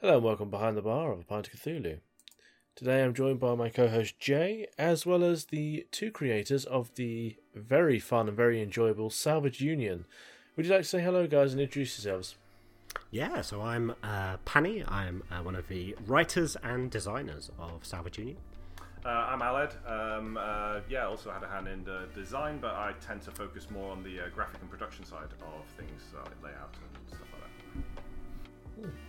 Hello and welcome behind the bar of a pint of Cthulhu. Today I'm joined by my co-host Jay, as well as the two creators of the very fun and very enjoyable Salvage Union. Would you like to say hello, guys, and introduce yourselves? Yeah, so I'm uh, Panny. I'm uh, one of the writers and designers of Salvage Union. Uh, I'm Aled. Um, uh, yeah, I also had a hand in the design, but I tend to focus more on the uh, graphic and production side of things, like layout and stuff like that.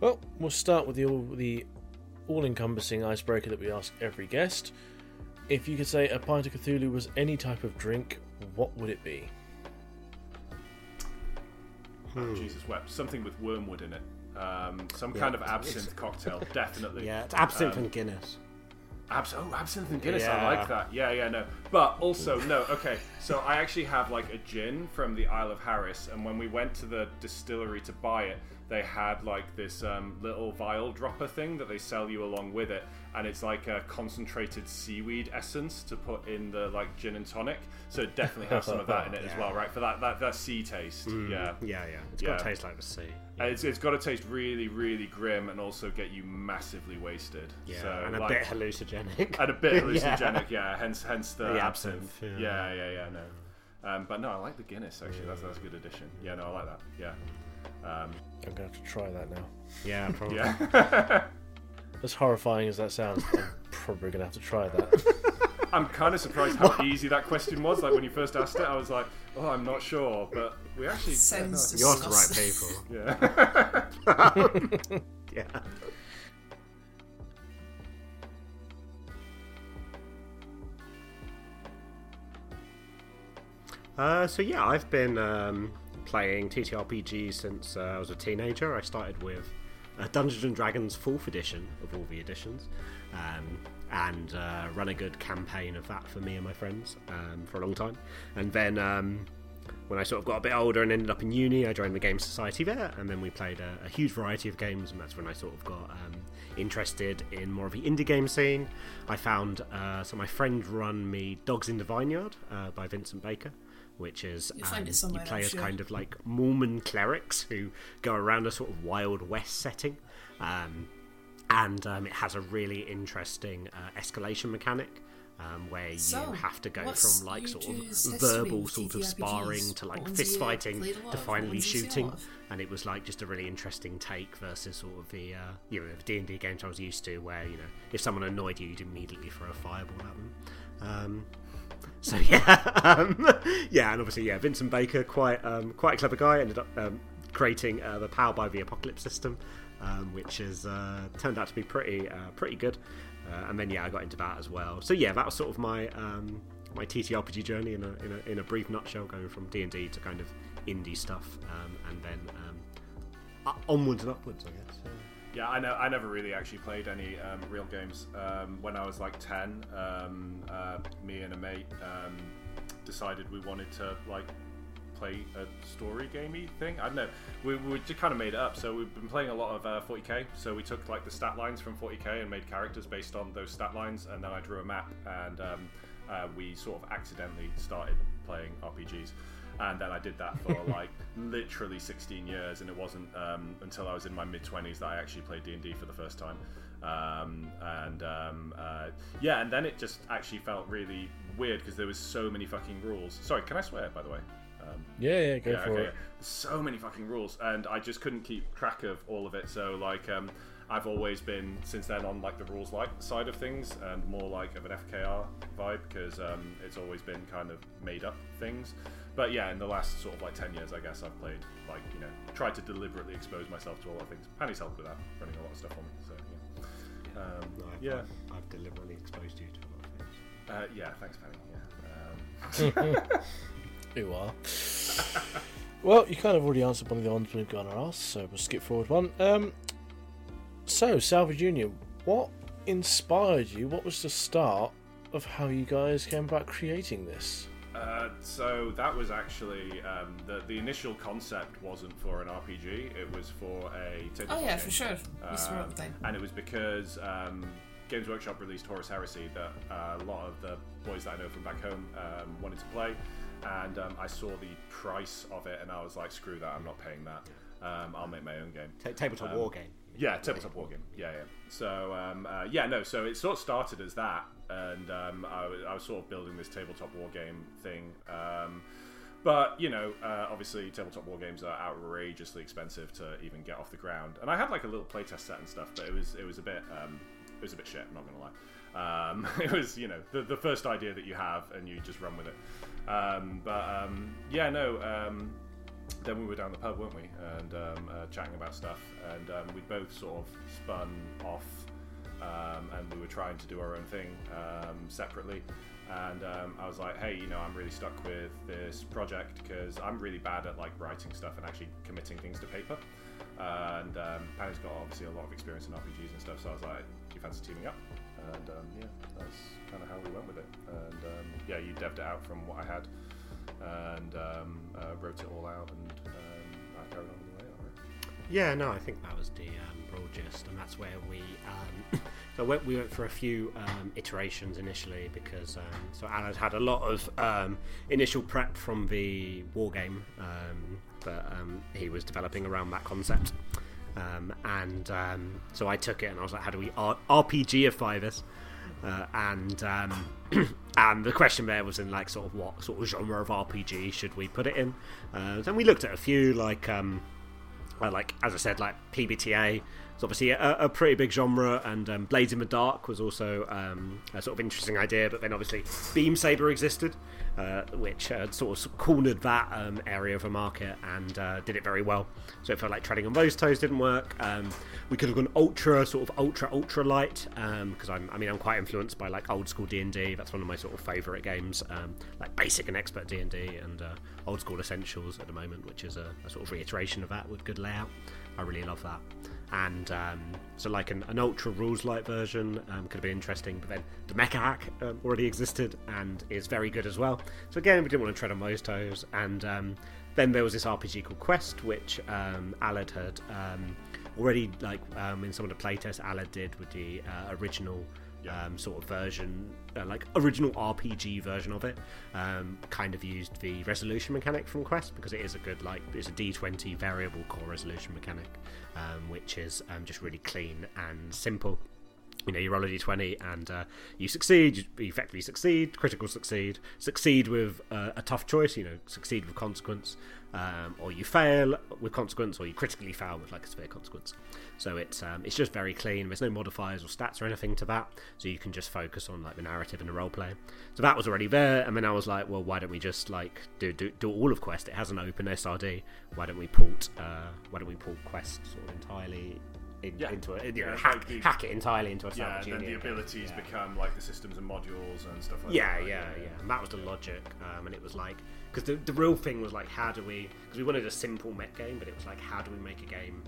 Well, we'll start with the all, the all-encompassing icebreaker that we ask every guest. If you could say a pint of Cthulhu was any type of drink, what would it be? Oh, Jesus wept. Something with wormwood in it. Um, some kind of absinthe cocktail, definitely. Yeah, it's absinthe Um, and Guinness. Abs- oh, absinthe and Guinness. I like that. Yeah, yeah, no. But also, no. Okay, so I actually have like a gin from the Isle of Harris, and when we went to the distillery to buy it, they had like this um, little vial dropper thing that they sell you along with it, and it's like a concentrated seaweed essence to put in the like gin and tonic. So it definitely has some of that in it as well, right? For that that, that sea taste. Yeah. Yeah, yeah. It's Yeah. got to taste like the sea. Uh, It's, it's got to taste really, really grim and also get you massively wasted. Yeah, so, and a like- bit hallucinogenic. and a bit hallucinogenic, yeah. Hence, hence the, The absinthe. Yeah. yeah. yeah, yeah, no. Um, but no, I like the Guinness actually. That's that's a good addition. Yeah, no, I like that. Yeah, um, I'm going to have to try that now. yeah, probably. yeah. As horrifying as that sounds, I'm probably going to have to try that. I'm kind of surprised how easy that question was. Like when you first asked it, I was like, "Oh, I'm not sure," but we actually Sounds You asked the right disgusting. people. yeah. Yeah. Uh, so yeah, I've been um, playing TTRPG since uh, I was a teenager. I started with uh, Dungeons and Dragons Fourth Edition of all the editions, um, and uh, run a good campaign of that for me and my friends um, for a long time. And then um, when I sort of got a bit older and ended up in uni, I joined the Game Society there, and then we played a, a huge variety of games, and that's when I sort of got um, interested in more of the indie game scene. I found uh, so my friend run me Dogs in the Vineyard uh, by Vincent Baker. Which is um, you play as kind of like Mormon clerics who go around a sort of Wild West setting, um, and um, it has a really interesting uh, escalation mechanic um, where So, you have to go from like sort of verbal sort of sparring to like fist fighting played a lot to finally ones you seen a shooting, and it was like just a really interesting take versus sort of the uh, you know the D and D games I was used to, where you know if someone annoyed you, you'd immediately throw a fireball at them. Um, so yeah, um, yeah, and obviously yeah, Vincent Baker, quite um, quite a clever guy, ended up um, creating uh, the Powered by the Apocalypse system, um, which has uh, turned out to be pretty uh, pretty good. Uh, and then yeah, I got into that as well. So yeah, that was sort of my um, my TTRPG journey in a, in a in a brief nutshell, going from D and D to kind of indie stuff, um, and then uh, onwards and upwards, I guess. Yeah. I know. I never really actually played any um, real games. Um, when I was like ten, um, uh, me and a mate um, decided we wanted to like play a story gamey thing. I don't know. We, we just kind of made it up. So we've been playing a lot of uh, 40k. So we took like the stat lines from 40k and made characters based on those stat lines, and then I drew a map, and um, uh, we sort of accidentally started playing RPGs. And then I did that for like literally 16 years, and it wasn't um, until I was in my mid 20s that I actually played D and D for the first time. Um, and um, uh, yeah, and then it just actually felt really weird because there was so many fucking rules. Sorry, can I swear by the way? Um, yeah, yeah, go yeah, for okay. it. So many fucking rules, and I just couldn't keep track of all of it. So like, um, I've always been since then on like the rules like side of things, and more like of an FKR vibe because um, it's always been kind of made up things. But yeah, in the last sort of like ten years, I guess I've played like you know tried to deliberately expose myself to a lot of things. Penny's helped with that, running a lot of stuff on me. So yeah, um, No, I've, yeah, I've, I've deliberately exposed you to a lot of things. uh, yeah. Thanks, Penny. Yeah. Um, You are. well, you kind of already answered one of the ones we've got on our so we'll skip forward one. Um, so, Salvage Union, what inspired you? What was the start of how you guys came about creating this? Uh, so that was actually um, the the initial concept wasn't for an RPG. It was for a tabletop Oh yeah, game. for sure. Um, and it was because um, Games Workshop released Horus Heresy that uh, a lot of the boys that I know from back home um, wanted to play, and um, I saw the price of it, and I was like, "Screw that! I'm not paying that." Um, I'll make my own game. Ta- tabletop Um, war game. Yeah, tabletop war game. Yeah, yeah. So um, uh, yeah, no. So it sort of started as that, and um, I, was, I was sort of building this tabletop war game thing. Um, but you know, uh, obviously, tabletop war games are outrageously expensive to even get off the ground. And I had like a little playtest set and stuff, but it was it was a bit um, it was a bit shit. I'm not gonna lie. Um, it was you know the the first idea that you have, and you just run with it. Um, but um, yeah, no. Um, then we were down the pub, weren't we, and um, uh, chatting about stuff, and um, we both sort of spun off, um, and we were trying to do our own thing um, separately. And um, I was like, hey, you know, I'm really stuck with this project because I'm really bad at like writing stuff and actually committing things to paper. And um, Penny's got obviously a lot of experience in RPGs and stuff, so I was like, do you fancy teaming up? And um, yeah, that's kind of how we went with it. And um, yeah, you devved it out from what I had and um, uh, wrote it all out, and I carried on Yeah, no, I think that was the um, broad gist, and that's where we. Um, so we went, we went for a few um, iterations initially because um, so Aled had a lot of um, initial prep from the war game that um, he was developing around that concept, and so I took it and I was like, how do we R- RPGify this? Uh, and um, and the question there was in like sort of what sort of genre of RPG should we put it in? Uh, then we looked at a few like. Um, uh, like as I said, like PBTA is obviously a, a pretty big genre, and um, Blades in the Dark was also um, a sort of interesting idea. But then obviously Beam Saber existed, uh, which uh, sort of cornered that um, area of the market and uh, did it very well. So it felt like treading on those toes didn't work. Um, we could have gone ultra, sort of ultra ultra light, because I'm, I mean I'm quite influenced by like old school D and D. That's one of my sort of favourite games, um, like basic and expert D and D, and uh, old school essentials at the moment, which is a, a sort of reiteration of that with good layout. I really love that. And um, so, like an, an ultra rules light version um, could have been interesting, but then the mecha hack um, already existed and is very good as well. So again, we didn't want to tread on those toes. And um, then there was this RPG called Quest, which um, Aled had um, already like um, in some of the playtests Aled did with the uh, original Yeah. um, sort of version, uh, like original RPG version of it. Um, kind of used the resolution mechanic from Quest because it is a good like it's a D20 variable core resolution mechanic, um, which is um, just really clean and simple. You know, you roll a d20 and uh, you succeed, you effectively succeed, critical succeed, succeed with uh, a tough choice, you know, succeed with consequence, um, or you fail with consequence, or you critically fail with like a severe consequence. So it's um, it's just very clean. There's no modifiers or stats or anything to that, so you can just focus on like the narrative and the role play. So that was already there, and then I was like, well, why don't we just like do do, do all of Quest? It has an open SRD. Why don't we port uh, Why don't we port Quest sort of entirely in, Yeah. into a you Yeah, hack, like the- hack it entirely into a Yeah, and then the abilities Yeah. become like the systems and modules and stuff like Yeah, that. Yeah, yeah, yeah. And that was the logic, um, and it was like because the, the real thing was like, how do we? Because we wanted a simple mech game, but it was like, how do we make a game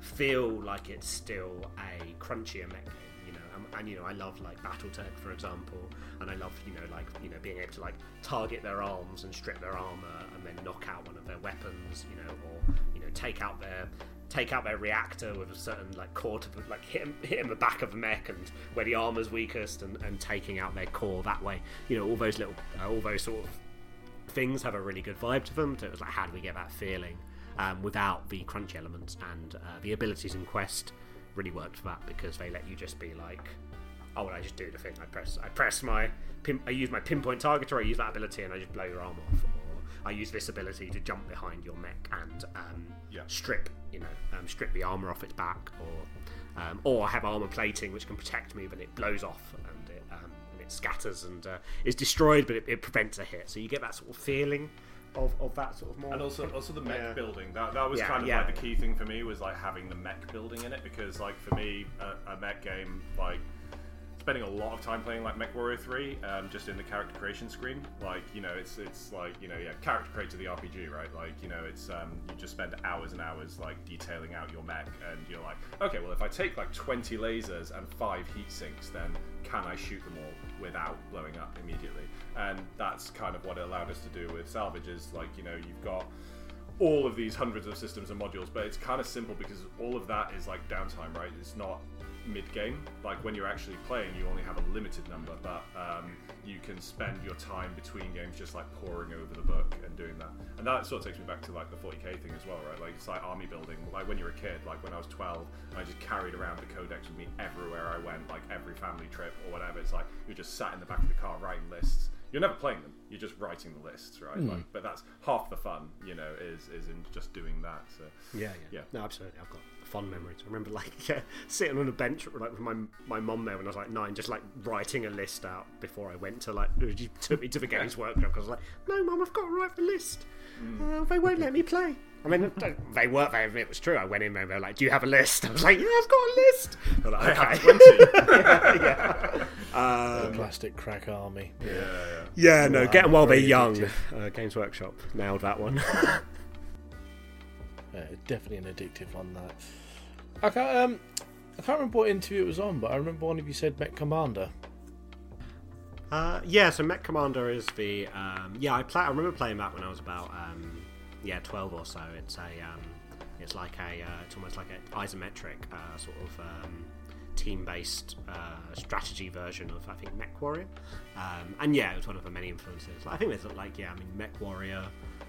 feel like it's still a crunchier mech game? You know, and, and you know, I love like BattleTech, for example, and I love you know like you know being able to like target their arms and strip their armor and then knock out one of their weapons, you know, or you know take out their take out their reactor with a certain like core to like hit 'em- hit in the back of the mech and where the armor's weakest and, and taking out their core that way. You know all those little uh, all those sort of things have a really good vibe to them. So it was like how do we get that feeling um, without the crunch elements? And uh, the abilities in quest really worked for that because they let you just be like oh well, I just do the thing. I press I press my pin, I use my pinpoint targeter I use that ability and I just blow your arm off I use this ability to jump behind your mech and um, Yeah. strip, you know, um, strip the armor off its back, or um, or I have armor plating which can protect me, but it blows off and it um, and it scatters and uh, is destroyed, but it, it prevents a hit. So you get that sort of feeling of, of that sort of more. And also, also the mech Yeah. building. That, that was Yeah, kind of like the key thing for me was like having the mech building in it because like for me, a, a mech game like spending a lot of time playing like MechWarrior 3 um, just in the character creation screen. Like you know it's it's like you know yeah character creator the RPG right? Like you know it's um, you just spend hours and hours like detailing out your mech and you're like okay well if I take like 20 lasers and 5 heat sinks then can I shoot them all without blowing up immediately? And that's kind of what it allowed us to do with salvage is like you know you've got all of these hundreds of systems and modules, but it's kind of simple because all of that is like downtime, right? It's not mid game. Like when you're actually playing, you only have a limited number, but um, you can spend your time between games just like poring over the book and doing that. And that sort of takes me back to like the 40k thing as well, right? Like it's like army building. Like when you're a kid, like when I was 12, I just carried around the codex with me everywhere I went, like every family trip or whatever. It's like you're just sat in the back of the car writing lists. You're never playing them. You're just writing the lists, right? Like, but that's half the fun, you know, is is in just doing that. So Yeah, yeah, Yeah. No, absolutely. I've got fond memories. I remember like yeah, sitting on a bench like with my my mum there when I was like nine, just like writing a list out before I went to like she took me to the games workshop because I was like, no, mum, I've got to write the list. Uh, they won't let me play. I mean, they were. They, it was true. I went in there and they were like, "Do you have a list?" I was like, "Yeah, I've got a list." They're like, I okay. have twenty. yeah. The Um, plastic crack army. yeah, yeah. yeah, no, Wow, get them while they're young. Uh, Games Workshop nailed that one. Yeah, definitely an addictive one. That I can't. Um, I can't remember what interview it was on, but I remember one of you said Mech Commander. Uh, yeah, so Mech Commander is the um, yeah. I play. I remember playing that when I was about um, yeah twelve or so. It's a um, it's like a uh, it's almost like an isometric uh, sort of um, team-based uh, strategy version of I think Mech Warrior. Um, and yeah, it was one of the many influences. I think there's like yeah, I mean Mech Warrior,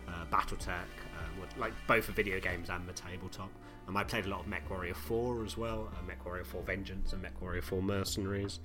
uh, BattleTech, uh, like both the video games and the tabletop. Um, I played a lot of Mech Warrior 4 as well, uh, Mech Warrior 4 Vengeance and Mech Warrior 4 Mercenaries.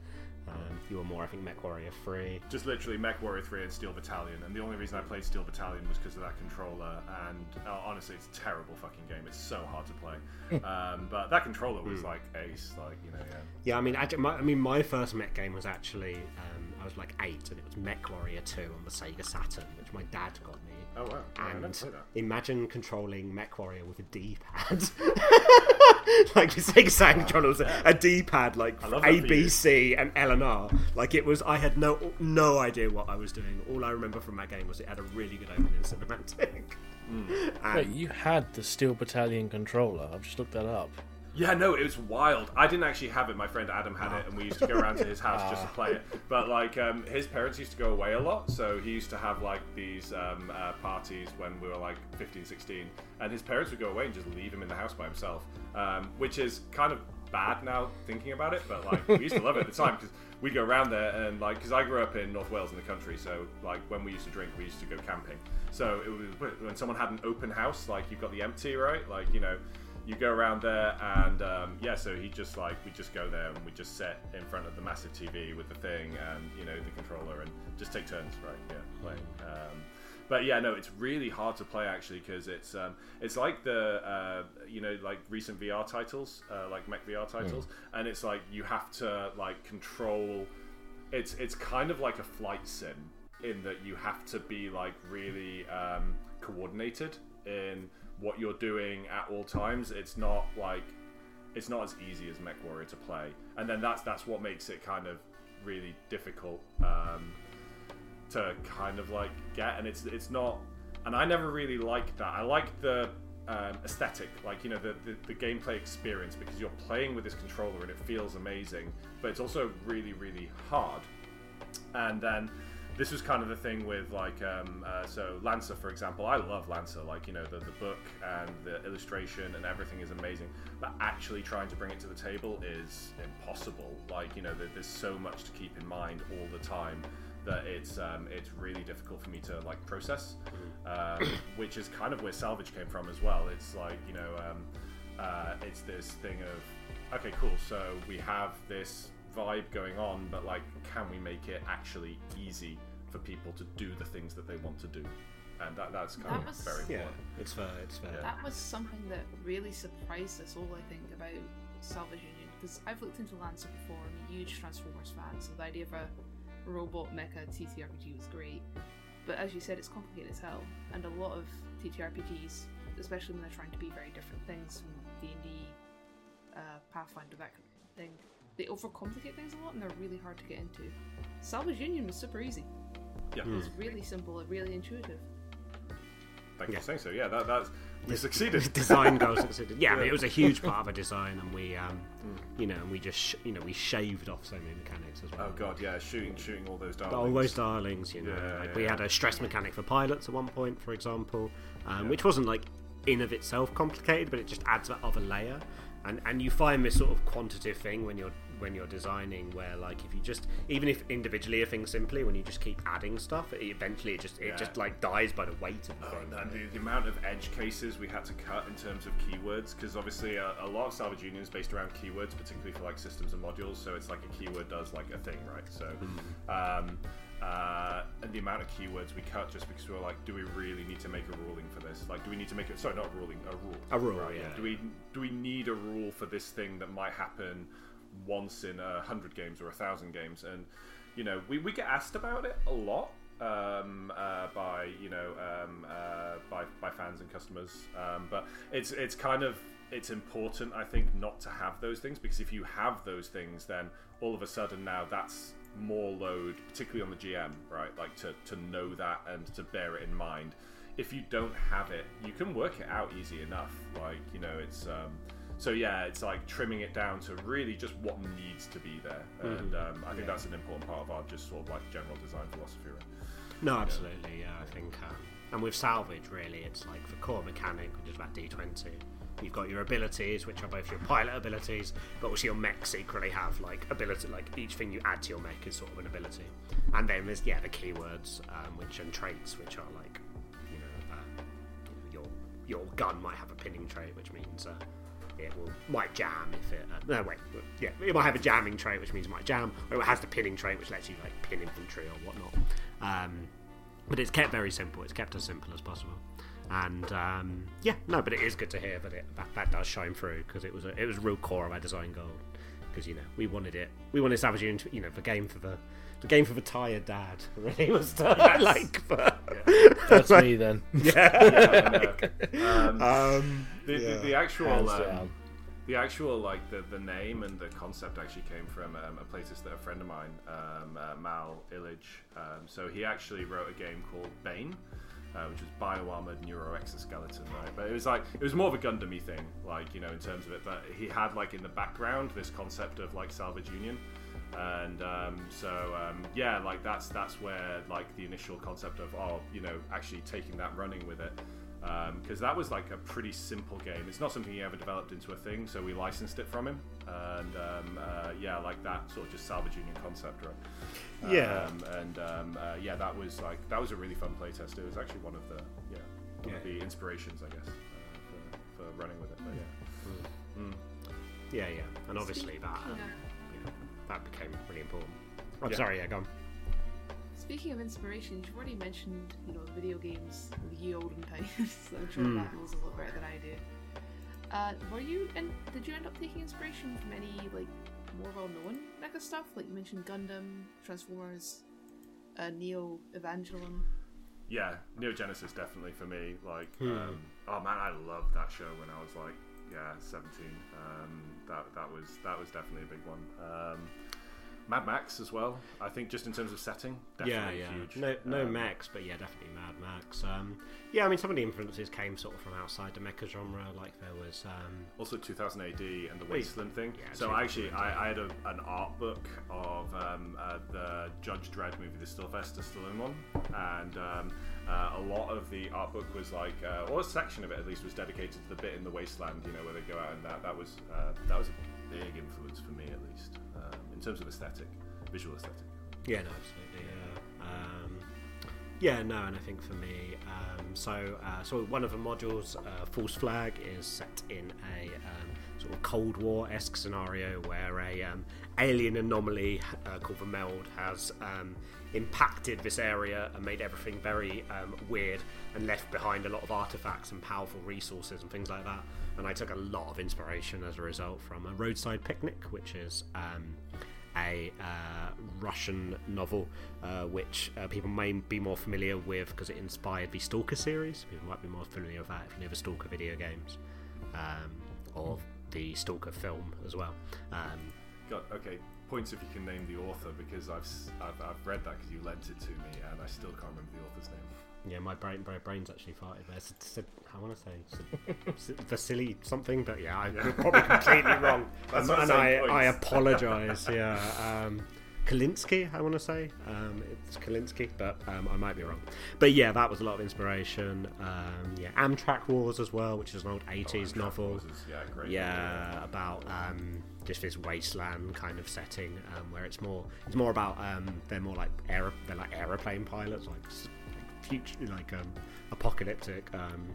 Um, you were more, I think, Mech Warrior 3. just literally Mech Warrior 3 and Steel Battalion. And the only reason I played Steel Battalion was because of that controller. And uh, honestly, it's a terrible fucking game. It's so hard to play. um, but that controller was like ace. Like, you know, yeah. Yeah, I mean, I, my, I mean, my first Mech game was actually um, I was like eight, and it was Mech Warrior 2 on the Sega Saturn, which my dad got me. Oh, wow. Yeah, And imagine controlling Mech Warrior with a D-pad. like the Sega Saturn controller was a, a D-pad, like I love that A, for B, you. C, and L and R. Like it was, I had no no idea what I was doing. All I remember from that game was it had a really good opening cinematic. Hmm. And- Wait, you had the Steel Battalion controller. I've just looked that up. Yeah, no, it was wild. I didn't actually have it. My friend Adam had it, and we used to go around to his house just to play it. But like, um, his parents used to go away a lot, so he used to have like these um, uh, parties when we were like 15, 16, and his parents would go away and just leave him in the house by himself, um, which is kind of bad now thinking about it. But like, we used to love it at the time because we'd go around there and like, because I grew up in North Wales in the country, so like when we used to drink, we used to go camping. So it was when someone had an open house, like you've got the empty, right? Like you know you go around there and um, yeah so he just like we just go there and we just sit in front of the massive tv with the thing and you know the controller and just take turns right? Yeah. Playing um, but yeah no it's really hard to play actually because it's um, it's like the uh, you know like recent vr titles uh, like mech vr titles. And it's like you have to like control it's it's kind of like a flight sim in that you have to be like really um, coordinated in what you're doing at all times. It's not like it's not as easy as Mech Warrior to play, and then that's that's what makes it kind of really difficult um, to kind of like get. And it's it's not, and I never really liked that. I like the um, aesthetic, like you know the, the the gameplay experience because you're playing with this controller and it feels amazing, but it's also really really hard. And then this was kind of the thing with like um, uh, so Lancer, for example. I love Lancer, like you know the the book and the illustration and everything is amazing, but actually trying to bring it to the table is impossible. Like you know there, there's so much to keep in mind all the time that it's um, it's really difficult for me to like process, um, which is kind of where Salvage came from as well. It's like you know um, uh, it's this thing of okay, cool. So we have this vibe going on, but like, can we make it actually easy for people to do the things that they want to do? And that, that's kind That of was- very yeah, important. it's fair. It's fair. Yeah. That was something that really surprised us all, I think, about Salvage Union. Because I've looked into Lancer before, I'm a huge Transformers fan, so the idea of a robot mecha TTRPG was great. But as you said, it's complicated as hell, and a lot of TTRPGs, especially when they're trying to be very different things from D&D, uh, Pathfinder, that kind of thing, they overcomplicate things a lot, and they're really hard to get into. Salvage Union was super easy. Yeah. It was really simple and really intuitive. Thank you Yeah. for saying so. Yeah, that, that's We succeeded. design goals succeeded. Yeah, I mean, it was a huge part of a design, and we, um, you know, and we just, sh- you know, we shaved off so many mechanics as well. Oh god, yeah, shooting, shooting all those darlings. All those darlings, you know. Yeah, like yeah, we had a stress mechanic for pilots at one point, for example, um, which wasn't like in of itself complicated, but it just adds that other layer. And and you find this sort of quantitative thing when you're when you're designing, where like if you just even if individually a thing simply, when you just keep adding stuff, it, eventually it just it Yeah. just like dies by the weight of the Oh, thing. and the, the amount of edge cases we had to cut in terms of keywords, because obviously a, a lot of Salvage Union is based around keywords, particularly for like systems and modules. So it's like a keyword does like a thing, right? So, um, uh, and the amount of keywords we cut just because we were like, do we really need to make a ruling for this? Like, do we need to make it? Sorry, not a ruling, a rule. A rule, Right, yeah. Do we do we need a rule for this thing that might happen once in a hundred games or a thousand games? And you know, we, we get asked about it a lot um, uh, by you know um, uh, by, by fans and customers. Um, but it's it's kind of it's important, I think, not to have those things because if you have those things, then all of a sudden now that's more load, particularly on the GM, right? Like to, to know that and to bear it in mind. If you don't have it, you can work it out easy enough. Like you know, it's um, so yeah, it's like trimming it down to really just what needs to be there, and um, I think that's an important part of our just sort of like general design philosophy. Right? No, absolutely, yeah. I think, um, and with salvage, really, it's like the core mechanic, which is about D20. You've got your abilities, which are both your pilot abilities, but also your mech secretly have like ability. Like each thing you add to your mech is sort of an ability, and then there's yeah the keywords, um, which and traits, which are like you know uh, your your gun might have a pinning trait, which means uh, it will might jam if it. Uh, no, wait, yeah, it might have a jamming trait, which means it might jam, or it has the pinning trait, which lets you like pin infantry or whatnot. Um, but it's kept very simple. It's kept as simple as possible. And um, yeah, no, but it is good to hear that it that, that does shine through because it was a, it was a real core of our design goal. Because you know we wanted it, we wanted Salvage Union, to, you know, the game for the the game for the tired dad. Really was to, like for, That's me then. Yeah, and, uh, um, um, the, yeah. the, the actual Hands um, down. the actual like the, the name and the concept actually came from um, a playtest that a friend of mine um, uh, Mal Illich um, so he actually wrote a game called Bane uh, which was bio-armored neuro exoskeleton right? But it was like it was more of a Gundam thing like you know in terms of it but he had like in the background this concept of like salvage union. And um, so um, yeah like that's that's where like the initial concept of oh you know actually taking that running with it because that was like a pretty simple game. It's not something he ever developed into a thing, so we licensed it from him, and um, uh, yeah, like that sort of just salvage union concept, right? Yeah. um, and um, uh, yeah, that was like that was a really fun playtest. It was actually one of the yeah one of Yeah. the inspirations, I guess, uh, for, for running with it. But yeah, Mm. yeah, yeah, and obviously that um, Yeah. you that became really important. I'm Yeah. sorry, yeah, go on. Speaking of inspiration, you've already mentioned, you know, video games in the ye olden times. I'm sure Hmm. Matt knows a lot better than I do. Uh, were you and did you end up taking inspiration from any like more well-known mecha stuff? Like you mentioned Gundam, Transformers, uh, Neo, Evangelion. yeah, Neon Genesis definitely for me. Like, Hmm. um, oh man, I loved that show when I was like yeah 17. Um, that that was that was definitely a big one. Um, Mad Max as well. I think just in terms of setting, yeah, definitely yeah. huge. No, no Um, Max, but yeah, definitely Mad Max. Um, yeah, I mean, some of the influences came sort of from outside the mecha genre. Like there was, um, Also 2000 AD and the Wasteland thing. yeah, so actually, I, I had a, an art book of um, uh, the Judge Dredd movie, the Sylvester Stallone one, and um, uh, a lot of the art book was like, uh, or a section of it at least, was dedicated to the bit in the Wasteland. You know, where they go out and that that was uh, that was a big influence for me at least um, in terms of aesthetic, visual aesthetic. Yeah, no, absolutely. Yeah. Um, yeah, no, and I think for me, um, so uh, so one of the modules, uh, False Flag, is set in a um, sort of Cold War esque scenario where a um, alien anomaly uh, called the Meld has um, impacted this area and made everything very weird and left behind a lot of artifacts and powerful resources and things like that. And I took a lot of inspiration as a result from a Roadside Picnic, which is. Um, a uh, Russian novel, uh, which uh, people may be more familiar with because it inspired the Stalker series. People might be more familiar with that if you know the Stalker video games um, or the Stalker film as well. Um, okay. points if you can name the author because I've I've, I've read that because you lent it to me and I still can't remember the author's name. Yeah, my brain, my brain's actually farted there. S- s- I want to say s- Vasily something, but yeah, I'm Yeah. probably completely wrong, That's and, what I'm and I, I apologise. Yeah, um, Kalinsky, I want to say um, it's Kalinsky, but um, I might be wrong. But yeah, that was a lot of inspiration. Um, yeah, Amtrak Wars as well, which is an old Oh, '80s Track novel. Is- yeah, great. Yeah, about um, just this wasteland kind of setting um, where it's more it's more about um, they're more like aer- they're like aeroplane pilots, like future like um, apocalyptic um,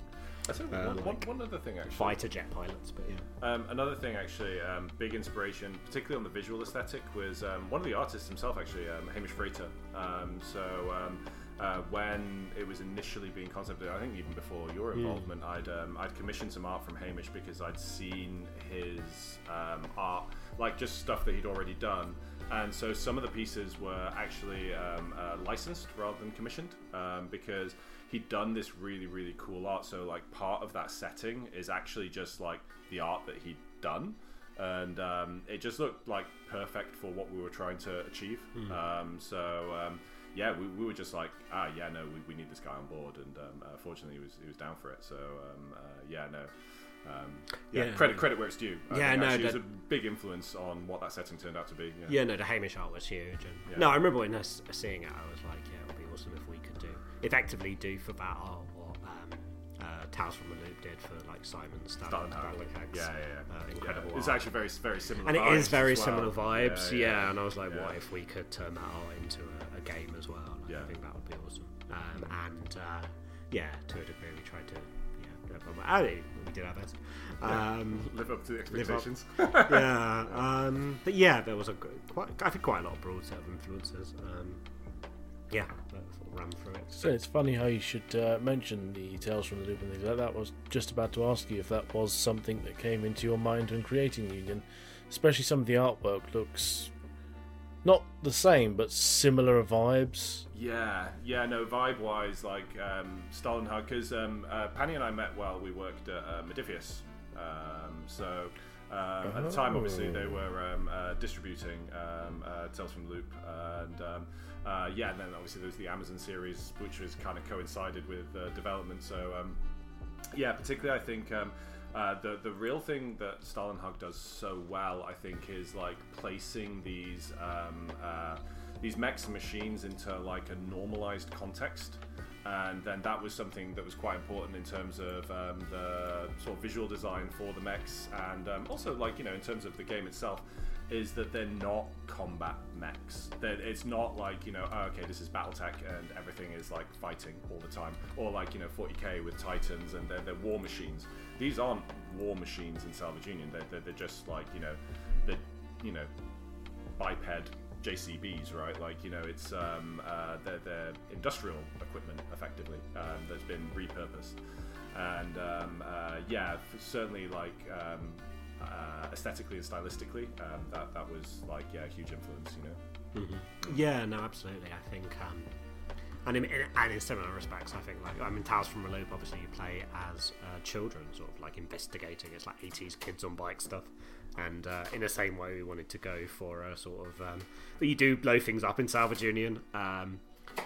I think uh, one, one, like one other thing actually. fighter jet pilots. But yeah, Um, another thing, actually, um, big inspiration, particularly on the visual aesthetic, was um, one of the artists himself, actually, um, Hamish Frater. Um, so um, uh, when it was initially being concepted, I think even before your involvement, I'd um, I'd commissioned some art from Hamish because I'd seen his um, art, like just stuff that he'd already done. And so some of the pieces were actually um, uh, licensed rather than commissioned um, because he'd done this really really cool art. So like part of that setting is actually just like the art that he'd done. And um, it just looked like perfect for what we were trying to achieve. Um, so um, yeah we, we were just like ah yeah no we, we need this guy on board. And um, uh, fortunately he was, he was down for it. So um, uh, yeah no um, yeah, Yeah. credit credit where it's due. I Yeah, no, it was a big influence on what that setting turned out to be. Yeah, yeah, no, the Hamish art was huge. And Yeah. no, I remember when I was seeing it, I was like, yeah, it would be awesome if we could do effectively do for that art what um, uh, Tales from the Loop did for like Simon Stalin, Stalin. Stalin yeah, yeah, yeah. Uh, incredible. It's actually very very similar. and it is very well. similar vibes. Yeah, and I was like, what if we could turn that art into a, a game as well? Like, Yeah. I think that would be awesome. Um, and uh, yeah, to a degree, we tried to. Yeah, I think we did our best. Um, live up to the expectations. yeah, um, but yeah, there was a quite, I think, quite a lot of broad set of influences. Um, yeah, that sort of ran through it. So it's funny how you should uh, mention the Tales from the Loop and things like that. I was just about to ask you if that was something that came into your mind when creating Union. Especially some of the artwork looks not the same, but similar vibes. Yeah, yeah, no, vibe wise, like um, Stålenhag, because um, uh, Panny and I met while we worked at uh, Modiphius. Um, so um, at the time, obviously, they were um, uh, distributing um, uh, Tales from the Loop. And um, uh, yeah, and then obviously there was the Amazon series, which was kind of coincided with uh, development. So um, yeah, particularly I think um, uh, the the real thing that Stålenhag does so well, I think, is like placing these um, uh, these mechs and machines into like a normalized context. And then that was something that was quite important in terms of um, the sort of visual design for the mechs, and um, also like you know in terms of the game itself, is that they're not combat mechs. They're, it's not like you know oh, okay this is BattleTech and everything is like fighting all the time, or like you know 40k with Titans and they're, they're war machines. These aren't war machines in Salvage Union. They're, they're, they're just like you know the you know biped JCBs, right? Like you know, it's um, uh, they're, they're industrial equipment effectively um, that's been repurposed, and um, uh, yeah, certainly like um, uh, aesthetically and stylistically, um, that that was like yeah, a huge influence, you know. Yeah, no, absolutely. I think, um, and in, in, and in similar respects, I think, like, I mean, Tales from a Loop, obviously, you play as uh, children, sort of like investigating. It's like 80s kids on bike stuff. And uh, in the same way, we wanted to go for a sort of. Um, but you do blow things up in Salvage Union. Um,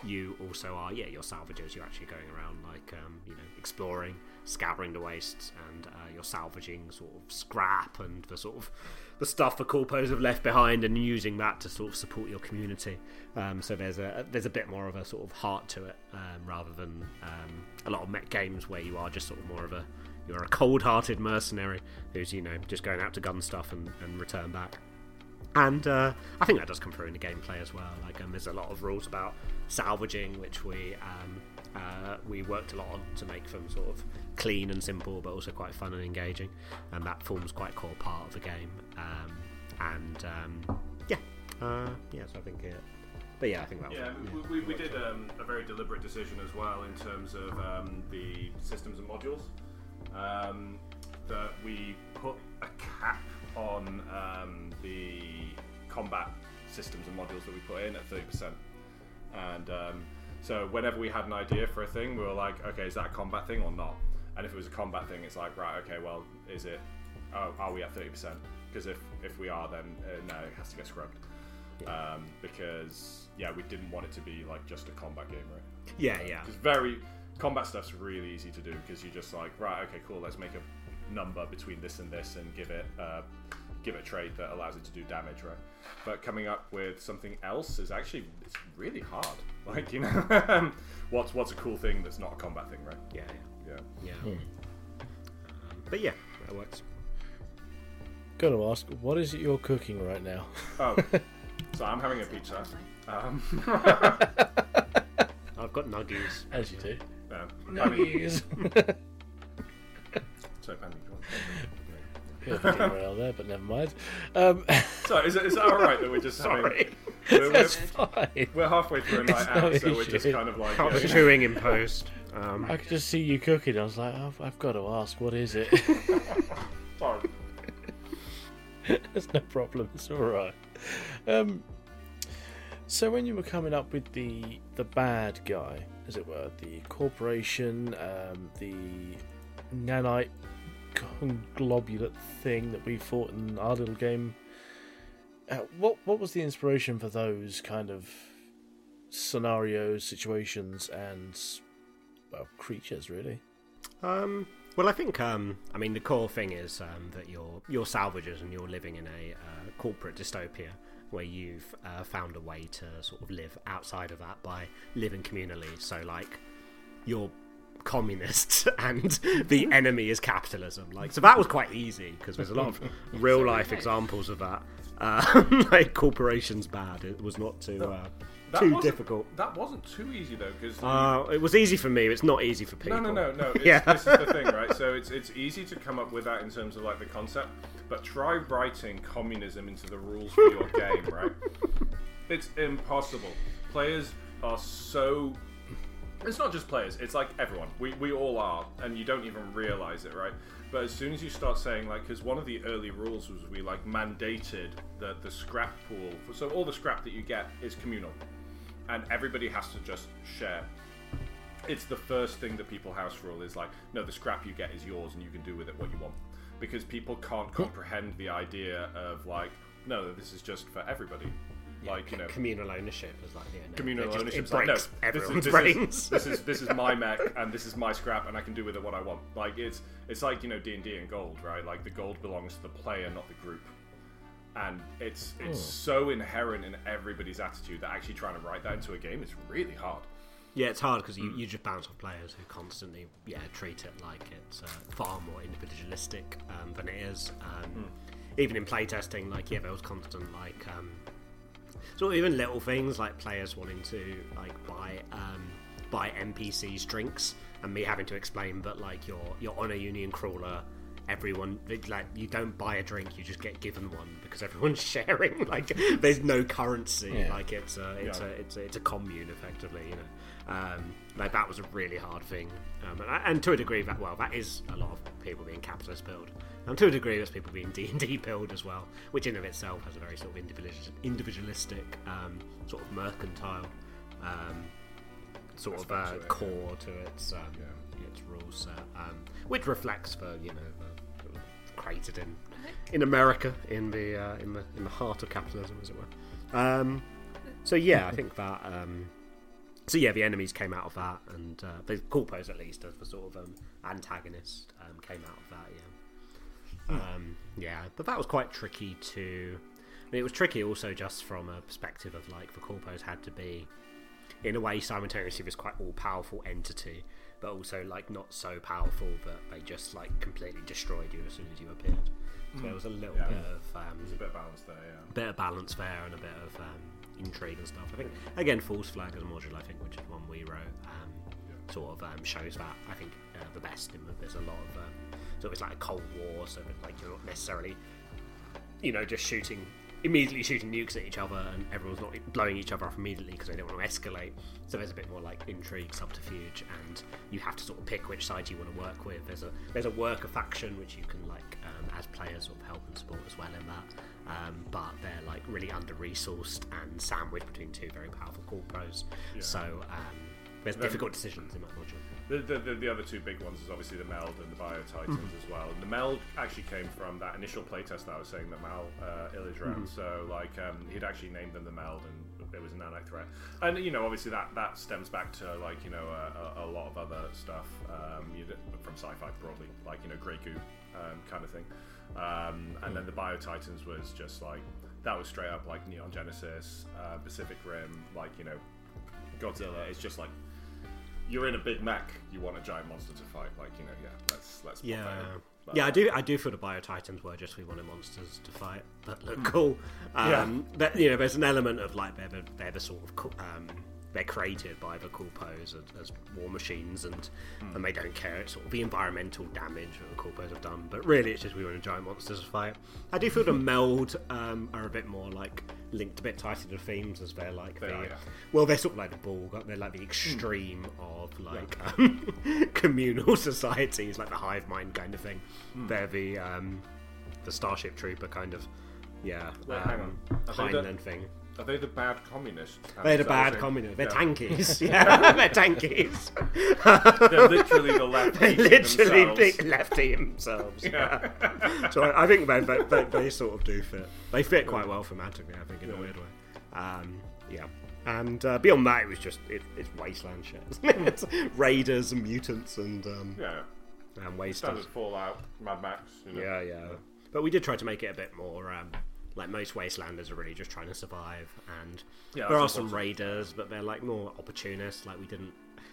you also are, yeah, you're salvagers. You're actually going around, like, um, you know, exploring, scouring the wastes, and uh, you're salvaging sort of scrap and the sort of the stuff the corpos have left behind, and using that to sort of support your community. Um, so there's a there's a bit more of a sort of heart to it, um, rather than um, a lot of mech games where you are just sort of more of a you're a cold-hearted mercenary who's you know just going out to gun stuff and, and return back. And uh, I think that does come through in the gameplay as well. Like, um, there's a lot of rules about salvaging, which we um, uh, we worked a lot on to make them sort of clean and simple, but also quite fun and engaging. And that forms quite a core part of the game. Um, and um, yeah, uh, yeah. So I think it. But yeah, I think that. Yeah, was, we, we, we did um, a very deliberate decision as well in terms of um, the systems and modules. Um, that we put a cap on um, the combat systems and modules that we put in at 30%. And um, so whenever we had an idea for a thing, we were like, okay, is that a combat thing or not? And if it was a combat thing, it's like, right, okay, well, is it, oh, are we at 30%? Because if, if we are, then uh, no, it has to get scrubbed. um, because yeah, we didn't want it to be like just a combat game, right? Yeah, yeah. Because very combat stuff's really easy to do because you're just like right, okay, cool, let's make a number between this and this and give it uh, give it a trait that allows it to do damage, right? But coming up with something else is actually it's really hard. Like you know, what's what's a cool thing that's not a combat thing, right? Yeah, Yeah. Yeah. yeah. Um, but yeah, that works. Gotta ask, what is it you're cooking right now? Oh, so I'm having a pizza. Um, I've got nuggies. As you do. um, Penny- Nuggies. so Penny, go on. Yeah, derail there, but never mind. Um, So is it, is that all right that we're just having? Sorry. We're, we're, fine. we're halfway through a night no out, so we're just kind of like. I yeah, was yeah. chewing in post. Um, I could just see you cooking. I was like, I've, I've got to ask, what is it? Sorry. It's no problem. It's all right. Um, so when you were coming up with the the bad guy, as it were, the corporation, um, the nanite conglobulate thing that we fought in our little game, uh, what what was the inspiration for those kind of scenarios, situations, and well, creatures really? Um, well, I think um, I mean the core thing is um, that you're you're salvagers and you're living in a uh, corporate dystopia where you've uh, found a way to sort of live outside of that by living communally. So like you're communists and the enemy is capitalism. Like so that was quite easy because there's a lot of real life examples of that. Uh, like corporations bad. It was not too uh, That too difficult. That wasn't too easy though, because Uh, it was easy for me. It's not easy for people. No, no, no, no. It's, Yeah. This is the thing, right? So it's it's easy to come up with that in terms of like the concept, but try writing communism into the rules for your game, right? It's impossible. Players are so. It's not just players. It's like everyone. We we all are, and you don't even realize it, right? But as soon as you start saying like, because one of the early rules was we like mandated that the scrap pool, so all the scrap that you get is communal, and everybody has to just share it's the first thing that people house rule is like no the scrap you get is yours and you can do with it what you want because people can't comprehend the idea of like no this is just for everybody like you know communal ownership is like yeah, no, communal ownership It breaks like, no, everyone's this is. This is, this is this is my mech and this is my scrap and I can do with it what I want. Like it's it's like you know D and D and gold, right? Like the gold belongs to the player, not the group. And it's it's so inherent in everybody's attitude that actually trying to write that into a game is really hard. yeah, it's hard because you, you just bounce off players who constantly yeah treat it like it's uh, far more individualistic um, than it is. Um, Even in playtesting, like yeah, there was constant like um, sort of even little things like players wanting to like buy um, buy NPCs drinks and me having to explain that like you're you're on a Union crawler. Everyone like you don't buy a drink, you just get given one because everyone's sharing. Like there's no currency. Yeah. Like it's a it's Yeah. a it's a, it's a commune effectively. You know, um, like that was a really hard thing. Um, and, and to a degree, that well, that is a lot of people being capitalist build. And to a degree, there's people being D and D build as well, which in of itself has a very sort of individual, individualistic, um, sort of mercantile, um, sort of uh, to it, yeah. core to its um, its rules set, um, which reflects the you know the, created in in America in the uh, in the in the heart of capitalism, as it were. Um, so yeah, I think that. Um, so yeah, the enemies came out of that, and uh, the Corpos at least as the sort of um, antagonist um, came out of that. Yeah, um, yeah, but that was quite tricky to. I mean, it was tricky also just from a perspective of like the Corpos had to be, in a way, simultaneously this quite all powerful entity, but also like not so powerful that they just like completely destroyed you as soon as you appeared. So there was a little Yeah. bit of um, There's a bit of balance there, yeah. bit of balance there and a bit of um, intrigue and stuff. I think again, False Flag as a module, I think, which is one we wrote, um, sort of um, shows that I think uh, the best. In that there's a lot of um, so it's like a Cold War, so that like you're not necessarily, you know, just shooting immediately shooting nukes at each other and everyone's not blowing each other up immediately because they don't want to escalate. So there's a bit more like intrigue, subterfuge, and you have to sort of pick which side you want to work with. There's a there's a worker faction which you can like um, as players sort of help and support as well in that. Um, but they're like really under resourced and sandwiched between two very powerful corpos. So um, There's difficult decisions in that module. The, the, the, the other two big ones is obviously the Meld and the Bio Titans as well. And the Meld actually came from that initial playtest that I was saying that Mal uh, Illich ran. So like um, he'd actually named them the Meld, and it was a nanite threat. And you know, obviously that that stems back to like you know a, a, a lot of other stuff um, from sci-fi broadly, like you know Grey Goo um, kind of thing. Um, and then the Bio Titans was just like that was straight up like Neon Genesis, uh, Pacific Rim, like you know Godzilla. It's just like you're in a big Mac, you want a giant monster to fight. Like you know, yeah, let's let's Yeah, that in. But- yeah, I do. I do feel the Bio Titans were just we wanted monsters to fight that look cool. Um, but, you know, there's an element of like they're the, they're the sort of um, they're created by the cool as, as war machines, and and they don't care. It's sort of the environmental damage that the cool have done. But really, it's just we want giant monsters to fight. I do feel the meld um, are a bit more like linked a bit tighter to the themes as they're like They the are, yeah. well, they're sort of like the ball. They're like the extreme of like um, communal societies, like the hive mind kind of thing. Hmm. They're the um, the Starship Trooper kind of, yeah, Wait, hang um, on. Are they the- thing. Are they the bad communists? They're the Is that what bad communists. They're saying? tankies. Yeah, they're tankies. They're literally the left. They eating literally themselves. lefty themselves. Yeah. so I, I think they, they, they, sort of do fit. They fit quite well thematically, I think, in a weird way. Um, yeah. And uh, beyond that, it was just it, it's wasteland shit. it's raiders and mutants and um, Yeah. and wasters. Standard Fallout, Mad Max. You know. Yeah, yeah. But we did try to make it a bit more. Um, like most wastelanders are really just trying to survive, and Yeah, there are some raiders, but they're like more opportunists. Like we didn't,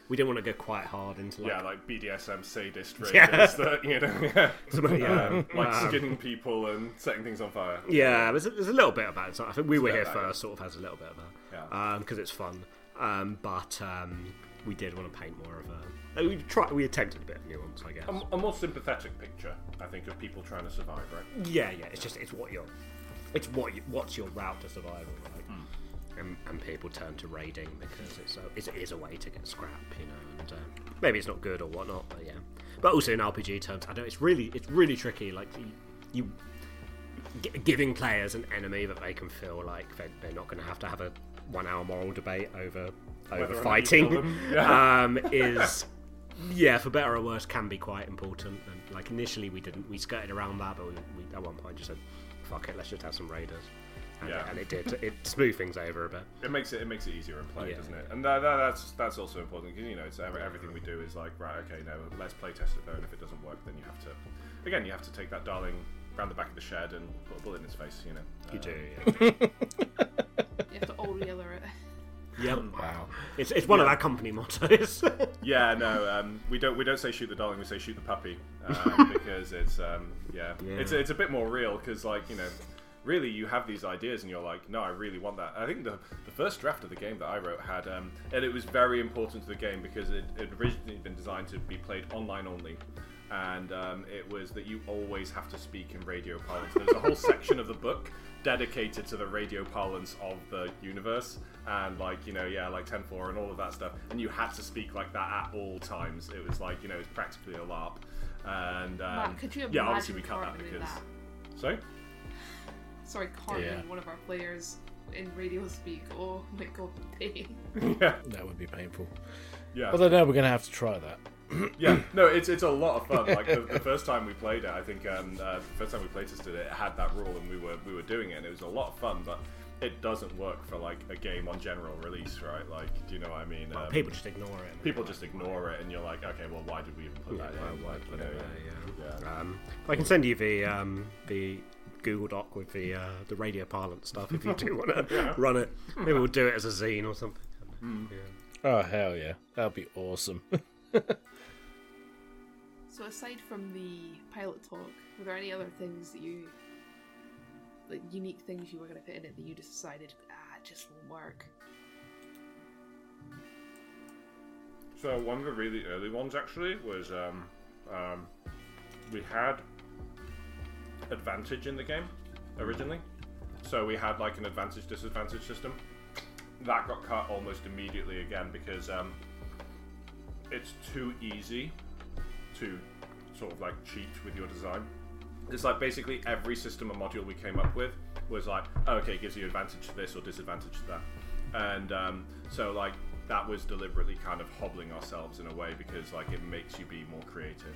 we didn't want to go quite hard into like Yeah, like BDSM sadist raiders Yeah. that you know, yeah, um, like um, skinning people and setting things on fire. Yeah, there's a, there's a little bit of that. So I think we were here first, sort of has a little bit of that. Yeah. because it's fun. Um, but um, we did want to paint more of a. like, We try. We attempted a bit of nuance, I guess. A, a more sympathetic picture, I think, of people trying to survive, right? yeah, yeah. It's just it's what you're. It's what you, what's your route to survival, right? Hmm. And, and people turn to raiding because it's a, it's, it is a way to get scrap, you know. And uh, maybe it's not good or whatnot, but yeah. But also in RPG terms, I know it's really it's really tricky. Like you, you gi- giving players an enemy that they can feel like they're, they're not going to have to have a one hour moral debate over over you fighting. Yeah. um, is yeah for better or worse can be quite important and like initially we didn't we skirted around that but we, we at one point just said fuck it let's just have some raiders and, Yeah. and it did it smoothed things over a bit It makes it it makes it easier in play, Yeah, doesn't it? And that, that, that's that's also important because you know it's every, everything we do is like right, okay, no, let's play test it though, and if it doesn't work, then you have to again you have to take that darling round the back of the shed and put a bullet in his face, you know. you Uh, do yeah. You have to all yellow it. Yep Wow. it's, it's one of Yeah. our company mottos Yeah, no, um, we don't we don't say shoot the darling, we say shoot the puppy um, because it's um, yeah, Yeah. it's it's a bit more real because like you know. Really, you have these ideas, and you're like, "No, I really want that." I think the the first draft of the game that I wrote had, um, and it was very important to the game because it had originally been designed to be played online only, and um, it was that you always have to speak in radio parlance. There's a whole section of the book dedicated to the radio parlance of the universe, and like you know, yeah, like 10-4 and all of that stuff, and you had to speak like that at all times. It was like you know, it's practically a LARP, and um, Matt, could you imagine yeah, obviously we cut that Cartman because that? sorry. Sorry, Cartman, Yeah. one of our players in radio speak. Oh my god, they. yeah, That would be painful. yeah. Although now we're going to have to try that. yeah, no, it's it's a lot of fun. Like the, the first time we played it, I think um, uh, the first time we played tested it, it had that rule, and we were we were doing it, and it was a lot of fun. But it doesn't work for like a game on general release, right? Like, do you know what I mean? Um, people just ignore it people just ignore it, and you're like, okay, well, why did we even put that in? why Like, you know, there, yeah. yeah. Um, I can send you the um, the Google Doc with the uh, the radio parlance stuff if you do want to run it. Maybe we'll do it as a zine or something. Yeah. Oh, hell yeah. That'd be awesome. So aside from the pilot talk, were there any other things that you, like unique things you were going to put in it that you just decided, ah, it just won't work? So one of the really early ones actually was um, um, we had advantage in the game originally. So we had like an advantage disadvantage system. That got cut almost immediately again because um, it's too easy to sort of like cheat with your design. It's like basically every system and module we came up with was like, oh, okay, it gives you advantage to this or disadvantage to that. And um, so like that was deliberately kind of hobbling ourselves in a way because like it makes you be more creative.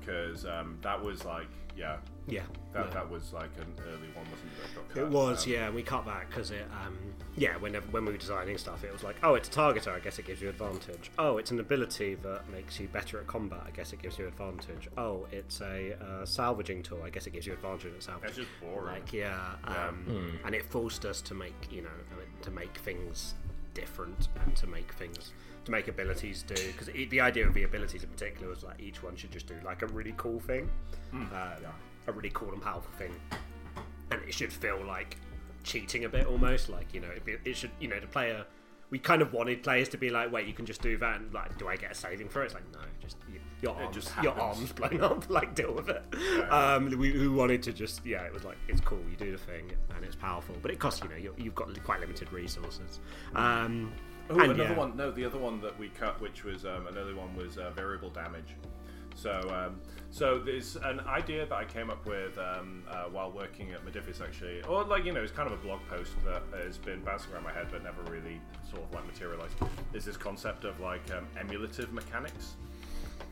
Because um, that was like yeah, Yeah. that no. that was like an early one, wasn't it? that got It was, Um, yeah. and We cut that because it, um, yeah. Whenever when we were designing stuff, it was like, oh, it's a targeter. I guess it gives you advantage. Oh, it's an ability that makes you better at combat. I guess it gives you advantage. Oh, it's a uh, salvaging tool. I guess it gives you advantage at salvaging. It's just boring. Like yeah, um, and it forced us to make you know to make things different and to make things to make abilities do because the idea of the abilities in particular was like each one should just do like a really cool thing, uh, a really cool and powerful thing, and it should feel like cheating a bit almost like you know it, be, it should you know the player. We kind of wanted players to be like, "Wait, you can just do that." And like, do I get a saving for it? It's like, no, just you, your arms, just your arms blown up. Like, deal with it. Um, we, we wanted to just, yeah, it was like it's cool. You do the thing, and it's powerful, but it costs you know you you've got quite limited resources. Um, Oh, another yeah, one. No, the other one that we cut, which was um, another one, was uh, variable damage. So, um, so there's an idea that I came up with um, uh, while working at Modiphius, actually, or like you know, it's kind of a blog post that has been bouncing around my head, but never really sort of like materialized. Is this concept of like um, emulative mechanics?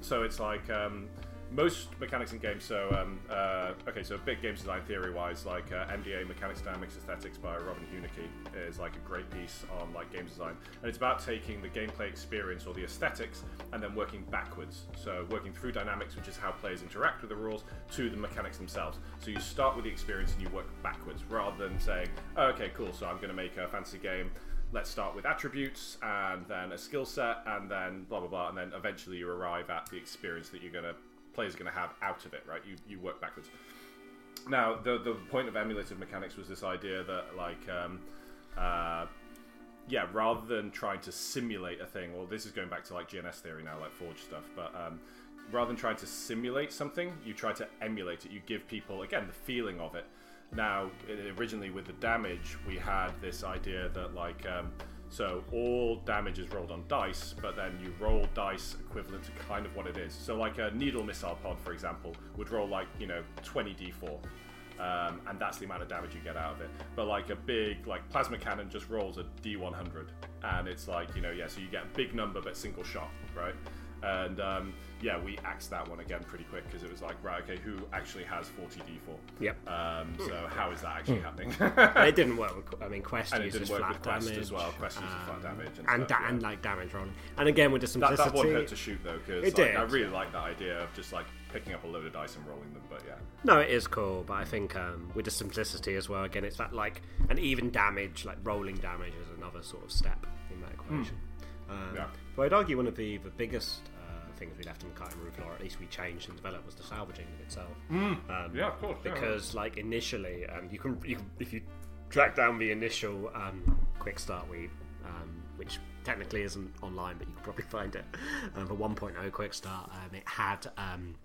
So it's like um, most mechanics in games. So um, uh, okay, so big games design theory wise, like uh, MDA Mechanics Dynamics Aesthetics by Robin Hunicke is like a great piece on like game design, and it's about taking the gameplay experience or the aesthetics and then working backwards. So working through dynamics, which is how players interact with the rules, to the mechanics themselves. So you start with the experience and you work backwards, rather than saying, oh, okay, cool, so I'm going to make a fantasy game let's start with attributes and then a skill set and then blah blah blah and then eventually you arrive at the experience that you're gonna players are gonna have out of it right? You you work backwards. Now the the point of emulative mechanics was this idea that like um, uh, yeah rather than trying to simulate a thing well this is going back to like gns theory now like forge stuff but um, rather than trying to simulate something you try to emulate it. You give people again the feeling of it. Now, originally with the damage, we had this idea that like, um, so all damage is rolled on dice, but then you roll dice equivalent to kind of what it is. So like a needle missile pod, for example, would roll like you know 20 d4. Um, and that's the amount of damage you get out of it. But like a big like plasma cannon just rolls a D100, and it's like you know yeah, so you get a big number but single shot, right? And um, yeah, we axed that one again pretty quick because it was like right, okay, who actually has 40 D4? Yep. Um, so how is that actually happening? it didn't work. With, I mean, Quest And it uses didn't work flat with Quest damage as well. Quest uses flat um, damage and and, stuff, da- yeah. and like damage rolling. And again, with the that, simplicity, that one hurt to shoot though because It like, did. I really like that idea of just like picking up a load of dice and rolling them. But yeah, No, it is cool, but I think um, with the simplicity as well, again, it's that like an even damage, like rolling damage is another sort of step in that equation. Um, Yeah. But I'd argue one of the, the biggest uh, things we left in the cutting room floor, at least we changed and developed, was the salvaging of itself. Um, yeah, of course. yeah. because like initially um, you can you, can- if you track down the initial um, quick start we um, which technically isn't online but you can probably find it um, for 1.0 quick start um, it had um,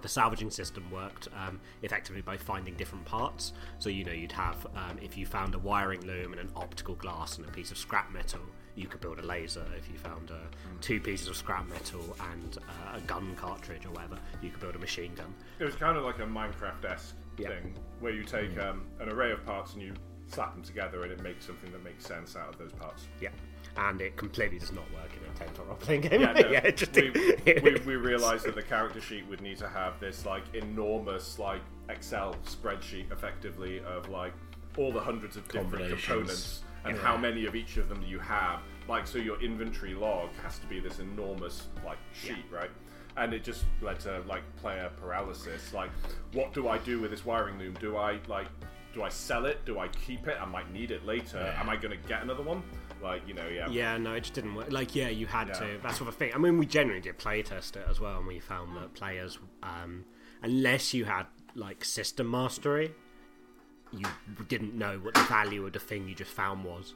the salvaging system worked um, effectively by finding different parts. So you know you'd have um, if you found a wiring loom and an optical glass and a piece of scrap metal, you could build a laser. If you found uh, two pieces of scrap metal and uh, a gun cartridge or whatever, you could build a machine gun. It was kind of like a Minecraft-esque Yeah. thing where you take um, an array of parts and you slap them together and it makes something that makes sense out of those parts. Yeah, and it completely does not work in a tabletop role playing game. Yeah, no, it just we, we, we realized that the character sheet would need to have this like enormous like Excel spreadsheet effectively of like all the hundreds of different Combinations. components and how many of each of them do you have. Like so your inventory log has to be this enormous like sheet, right? And it just led to like player paralysis. Like, what do I do with this wiring loom? Do I like do I sell it? Do I keep it? I might need it later. Am I gonna get another one? Like, you know, yeah. Yeah, no, it just didn't work. Like, yeah, you had Yeah. to. That sort of thing. I mean, we generally did play test it as well, and we found that players, um, unless you had like system mastery, you didn't know what the value of the thing you just found was.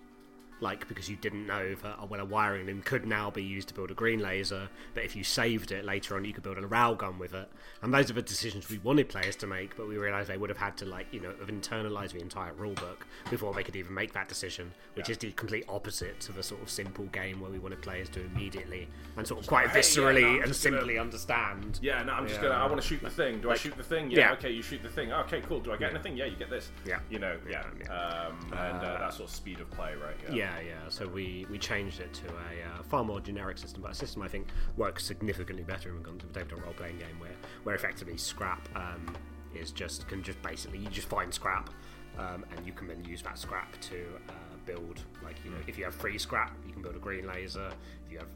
Like, because you didn't know that, oh, well, a wiring loom could now be used to build a green laser, but if you saved it later on, you could build a railgun with it. And those are the decisions we wanted players to make, but we realised they would have had to, like, you know, have internalised the entire rulebook before they could even make that decision, which Yeah. is the complete opposite to the sort of simple game where we wanted players to immediately and sort of quite Hey, yeah, viscerally no, and just gonna- simply understand. Yeah, no, I'm just Yeah. gonna. I want to shoot the thing. Do I shoot the thing? Yeah, Yeah. Okay, you shoot the thing. Okay, cool. Do I get anything? Yeah, you get this. Yeah. You know, yeah. Yeah, Um, and uh, that sort of speed of play, right? Yeah, Yeah, yeah. So we, we changed it to a uh, far more generic system, but a system I think works significantly better in a tabletop role playing game where, where effectively scrap um, is just can just basically you just find scrap um, and you can then use that scrap to uh, build like you know if you have free scrap you can build a green laser if you have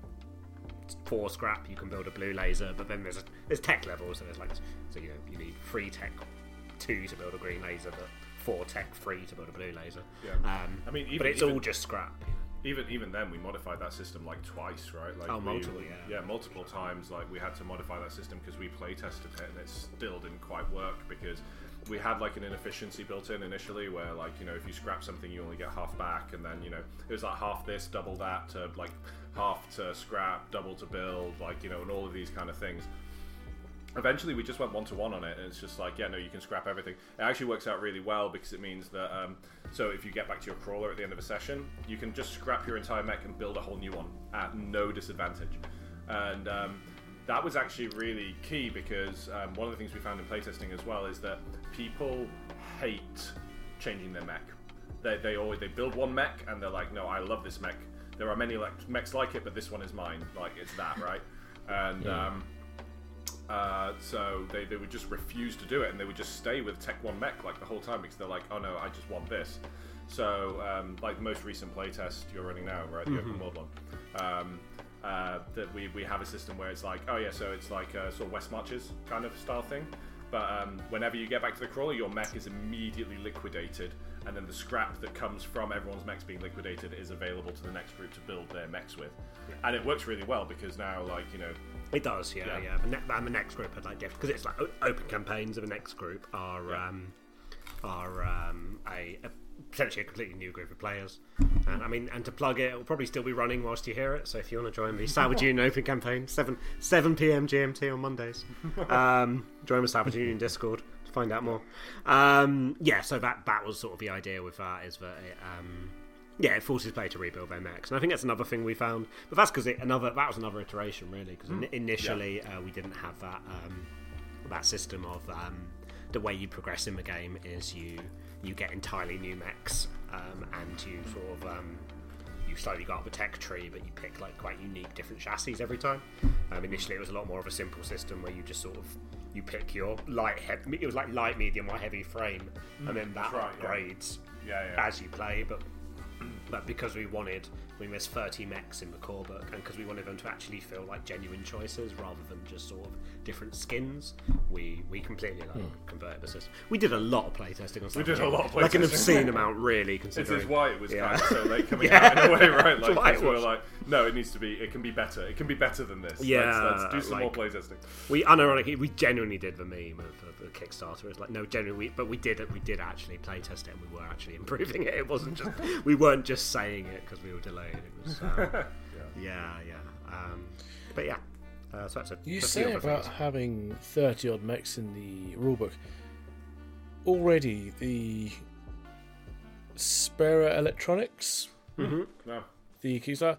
four scrap you can build a blue laser but then there's a, there's tech levels so there's like so you know you need free tech two to build a green laser but four tech free to build a blue laser Yeah. um, I mean, even- but it's even- all just scrap even even then we modified that system like twice right like Oh, we- multiple, yeah. yeah multiple times like we had to modify that system because we play tested it and it still didn't quite work because we had like an inefficiency built in initially where like you know if you scrap something you only get half back and then you know it was like half this double that to like half to scrap double to build like you know and all of these kind of things eventually we just went one to one on it and it's just like yeah no you can scrap everything. It actually works out really well because it means that um, so if you get back to your crawler at the end of a session you can just scrap your entire mech and build a whole new one at no disadvantage. And um, that was actually really key because um, one of the things we found in playtesting as well is that people hate changing their mech. They, they always they build one mech and they're like no i love this mech. There are many like, mechs like it but this one is mine. Like it's that right? And um, uh, so they, they would just refuse to do it and they would just stay with Tech 1 Mech like the whole time because they're like, oh no, I just want this. So, um, like the most recent playtest you're running now, right? The open world one. Um, uh, that we, we have a system where it's like, oh yeah, so it's like a sort of West Marches kind of style thing. But um, whenever you get back to the crawler, your mech is immediately liquidated, and then the scrap that comes from everyone's mechs being liquidated is available to the next group to build their mechs with. And it works really well because now, like, you know, It does, yeah, Yeah. yeah. The, ne- and the next group had like different because it's like open campaigns of the next group are Yeah. um, are um, a, a potentially a completely new group of players. And I mean, and to plug it, it will probably still be running whilst you hear it. So if you want to join the Salvage Union Open campaign, seven seven p.m. GMT on Mondays, um, join the Salvage Union Discord to find out more. Um, yeah, so that that was sort of the idea with that is that it. Yeah, it forces play to rebuild their mechs, and I think that's another thing we found. But that's because another that was another iteration, really, because initially uh, we didn't have that um, that system of um, the way you progress in the game is you you get entirely new mechs, um, and you sort of um, you slowly go up the tech tree, but you pick like quite unique different chassis every time. Um, initially, it was a lot more of a simple system where you just sort of you pick your light, he- it was like light, medium, or heavy frame, and then that right, yeah. upgrades yeah, yeah. as you play, but but because we wanted, we missed 30 mechs in the core book, and because we wanted them to actually feel like genuine choices rather than just sort of different skins, we we completely like hmm. converted the system. We did a lot of playtesting on We did a lot of playtesting, like an obscene amount, really. This is why it was Yeah. kind of so late coming Yeah. out in a way, right? That's Like, why we were was. like, no, it needs to be. It can be better. It can be better than this. Yeah, let's, let's do some more like- playtesting. we unironically we genuinely did the meme of the, the Kickstarter. It's like no, genuinely, we, but we did it. We did actually playtest it, and we were actually improving it. It wasn't just we weren't just saying it because we were delayed. It was uh, yeah, yeah. Um, but yeah, uh, so that's a You a say about things. having 30 odd mechs in the rulebook. Already, the Spera Electronics, No, the Kickstarter,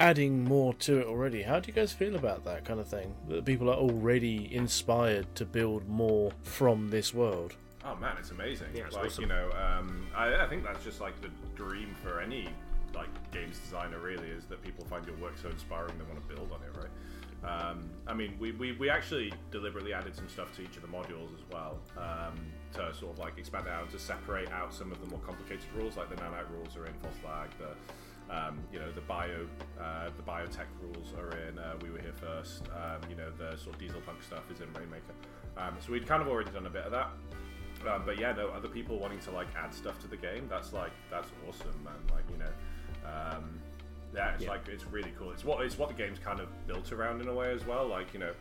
adding more to it already. How do you guys feel about that kind of thing? That people are already inspired to build more from this world? oh man, it's amazing. Yeah, it's like awesome. you know, um, I, I think that's just like the dream for any like games designer. Really, is that people find your work so inspiring they want to build on it, right? Um, I mean, we, we, we actually deliberately added some stuff to each of the modules as well um, to sort of like expand it out to separate out some of the more complicated rules, like the nanite rules are in false flag, the um, you know the bio uh, the biotech rules are in uh, we were here first. Um, you know the sort of diesel punk stuff is in Rainmaker. Um, so we'd kind of already done a bit of that. Um, but yeah, no, other people wanting to like add stuff to the game, that's like that's awesome, man. Like you know, um, yeah, it's Yeah. like it's really cool. It's what it's what the game's kind of built around in a way as well. Like you know,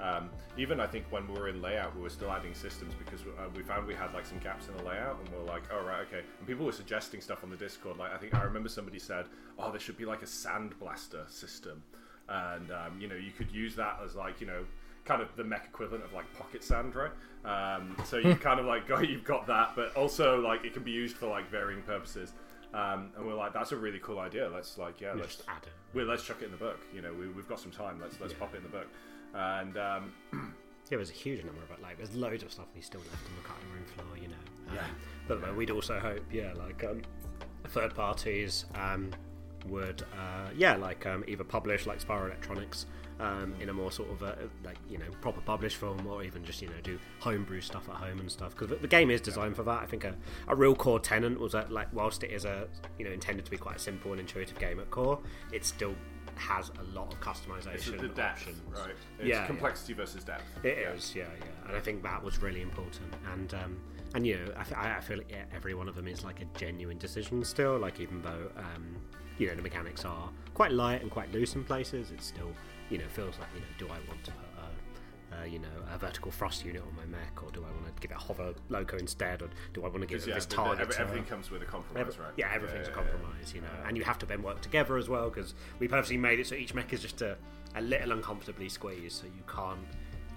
um, even I think when we were in layout, we were still adding systems because uh, we found we had like some gaps in the layout, and we are like, oh right, okay. And people were suggesting stuff on the Discord. Like I think I remember somebody said, oh, there should be like a sand blaster system, and um, you know, you could use that as like you know. Kind of the mech equivalent of like pocket sand, right? Um, so you kind of like got you've got that, but also like it can be used for like varying purposes. Um, and we're like, that's a really cool idea. Let's like, yeah, let's Just add it. well, let's chuck it in the book. You know, we, we've got some time. Let's let's pop it in the book. And um, Yeah, there's a huge number of it. Like, there's loads of stuff we still left on the cutting room floor, you know. Um, Yeah. But we'd also hope, yeah, like, um, third parties um, would, uh, yeah, like um, either publish like Spyro Electronics um, in a more sort of a, like you know proper published form, or even just you know do homebrew stuff at home and stuff. Because the game is designed for that. I think a, a real core tenant was that like whilst it is a you know intended to be quite a simple and intuitive game at core, it still has a lot of It's customization the depth, options. right? It's Yeah, yeah. complexity versus depth. It is, yeah. yeah, and I think that was really important. And um, and you know, I, I feel like every one of them is like a genuine decision still. Like even though um, you know the mechanics are quite light and quite loose in places, it still you know feels like you know, do I want to put a, you know a vertical thrust unit on my mech, or do I want to give it a hover loco instead, or do I want to give it yeah, this target? every- everything comes with a compromise, Every- right? Yeah, everything's yeah, a yeah. compromise, you know, and you have to then work together as well because we purposely made it so each mech is just a, a little uncomfortably squeezed, so you can't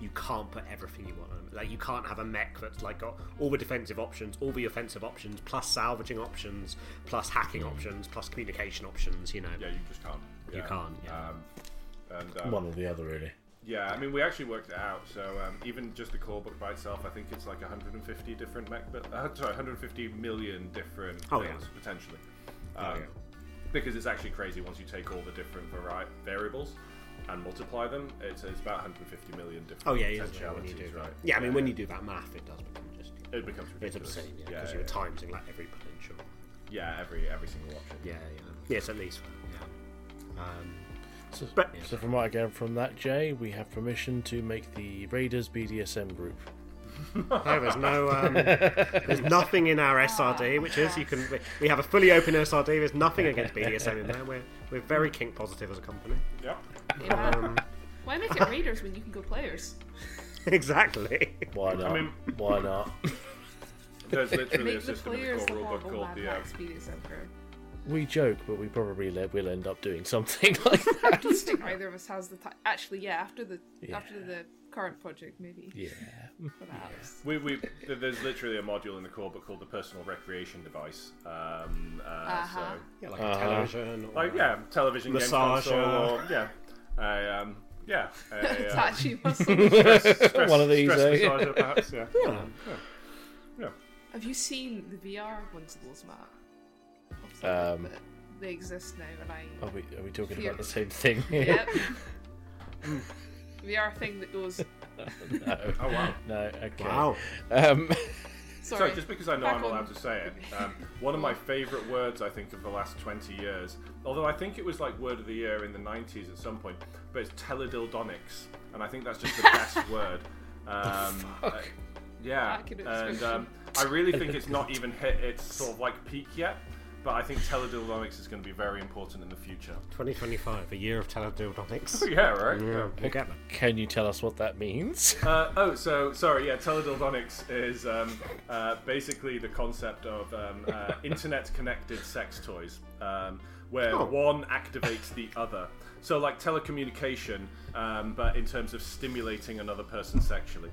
you can't put everything you want on it. Like you can't have a mech that's like got all the defensive options, all the offensive options, plus salvaging options, plus hacking options, plus communication options. You know, Yeah, you just can't. You can't, yeah. Um, and um, One or the other, really. Yeah, I mean, we actually worked it out. So um, even just the core book by itself, I think it's like 150 different mech, but uh, sorry, 150 million different Oh, yeah. potentially. Um, Oh, yeah. Because it's actually crazy once you take all the different vari- variables and multiply them. It's, it's about 150 million different oh yeah, yeah, when you potentialities, do right? that. Yeah, I mean when you do that math, it does become just it becomes it's ridiculous. obscene, yeah, yeah, because yeah, you're timesing like every potential. yeah, every every single option. Yeah, yeah, yes, at least, yeah. Um, So, But- so from what I get from that, Jay, we have permission to make the Raiders BDSM group. No, there's no, um, there's nothing in our SRD, which is you can. We, we have a fully open SRD. There's nothing against BDSM in there. We're we're very kink positive as a company. Yeah. Yeah. Um, Why make it raiders when you can go players? exactly. Why not? I mean- Why not? There's literally a Make the system the players core the rulebook horrible called Mad the. Uh, Max BDSM crew. we joke, but we probably le- will end up doing something like that. I don't think either of us has the time. Actually, yeah, after the Yeah. after the current project, maybe. yeah. Perhaps. We, we th- there's literally a module in the core book called the personal recreation device. Um, uh, Uh-huh. So Yeah, like Uh-huh. a television. Or, like yeah, television game Massager. console, or yeah, a, um, yeah, a, uh, Tachi muscle. stress, One of these, stress eh? massager, perhaps. Yeah. Yeah. Um, yeah. yeah. Have you seen the VR ones of those, Matt? Of Um, that they exist now, and I. Are we, are we talking Fear. about the same thing here? Yep. VR thing that goes. no. Oh wow. No, okay. Wow. Um, Sorry, Sorry. just because I know Back I'm on- allowed to say it. Um, one of my favourite words, I think, of the last 20 years, although I think it was like word of the year in the 90s at some point, but it's teledildonics, and I think that's just the best word. Um, uh, yeah, and um, I really think it's not even hit its sort of like peak yet, but I think teledildonics is going to be very important in the future. 2025, a year of teledildonics. yeah, right? yeah, we'll get there. can you tell us what that means? Uh, oh, so sorry. Yeah, teledildonics is um, uh, basically the concept of um, uh, internet-connected sex toys, um, where Oh. one activates the other. So, like telecommunication, um, but in terms of stimulating another person sexually.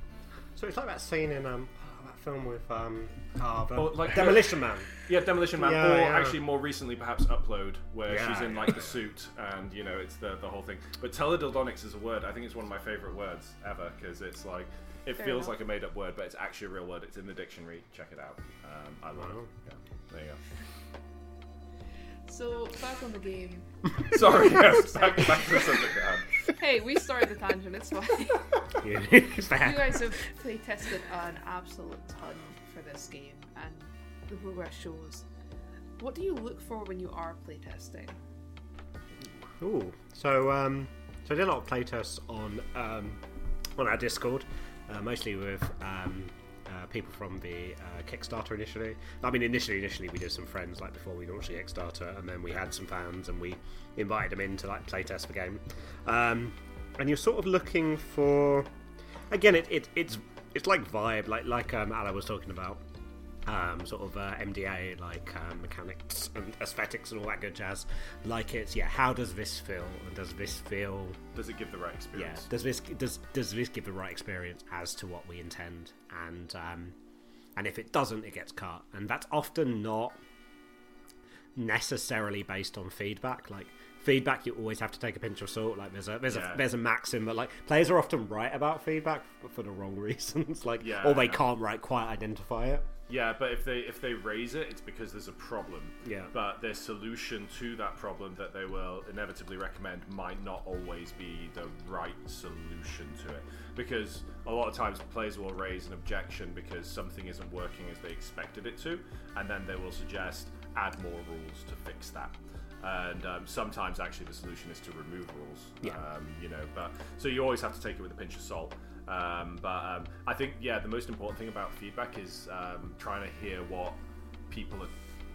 So it's like that scene in um that film with um the Oh, like- Demolition Man. Yeah, Demolition Man, Yeah, or yeah. actually more recently, perhaps Upload, where Yeah, she's in yeah. like the suit, and you know, it's the the whole thing. But teledildonics is a word. I think it's one of my favorite words ever because it's like it Fair feels enough. like a made up word, but it's actually a real word. It's in the dictionary. Check it out. Um, I love Wow. it. Yeah, there you go. So back on the game. Go. Sorry, yes, back, back to the subject at. Hey, we started the tangent. It's fine. Yeah, it's you guys have play tested an absolute ton for this game, and the progress shows. What do you look for when you are playtesting? Ooh. So um, so I did a lot of playtests on um, on our Discord, uh, mostly with um, uh, people from the uh, Kickstarter initially. I mean, initially, initially we did some friends like before we launched the Kickstarter, and then we had some fans and we invited them in to like playtest the game. Um, and you're sort of looking for, again, it, it it's it's like vibe, like like um, Ala was talking about um, sort of uh, MDA, like um, mechanics and aesthetics and all that good jazz. Like it's yeah, how does this feel? And does this feel Does it give the right yeah? experience? Does this does does this give the right experience as to what we intend? And um, and if it doesn't, it gets cut. And that's often not necessarily based on feedback. Like feedback, you always have to take a pinch of salt. Like there's a there's Yeah. a there's a maxim, but like players are often right about feedback for the wrong reasons. like Yeah, or they can't right quite identify it. Yeah, but if they if they raise it, it's because there's a problem. Yeah. But their solution to that problem that they will inevitably recommend might not always be the right solution to it. Because a lot of times players will raise an objection because something isn't working as they expected it to, and then they will suggest add more rules to fix that. And um, sometimes actually the solution is to remove rules. Yeah. Um, you know, but so you always have to take it with a pinch of salt. Um, but um, I think yeah, the most important thing about feedback is um, trying to hear what people are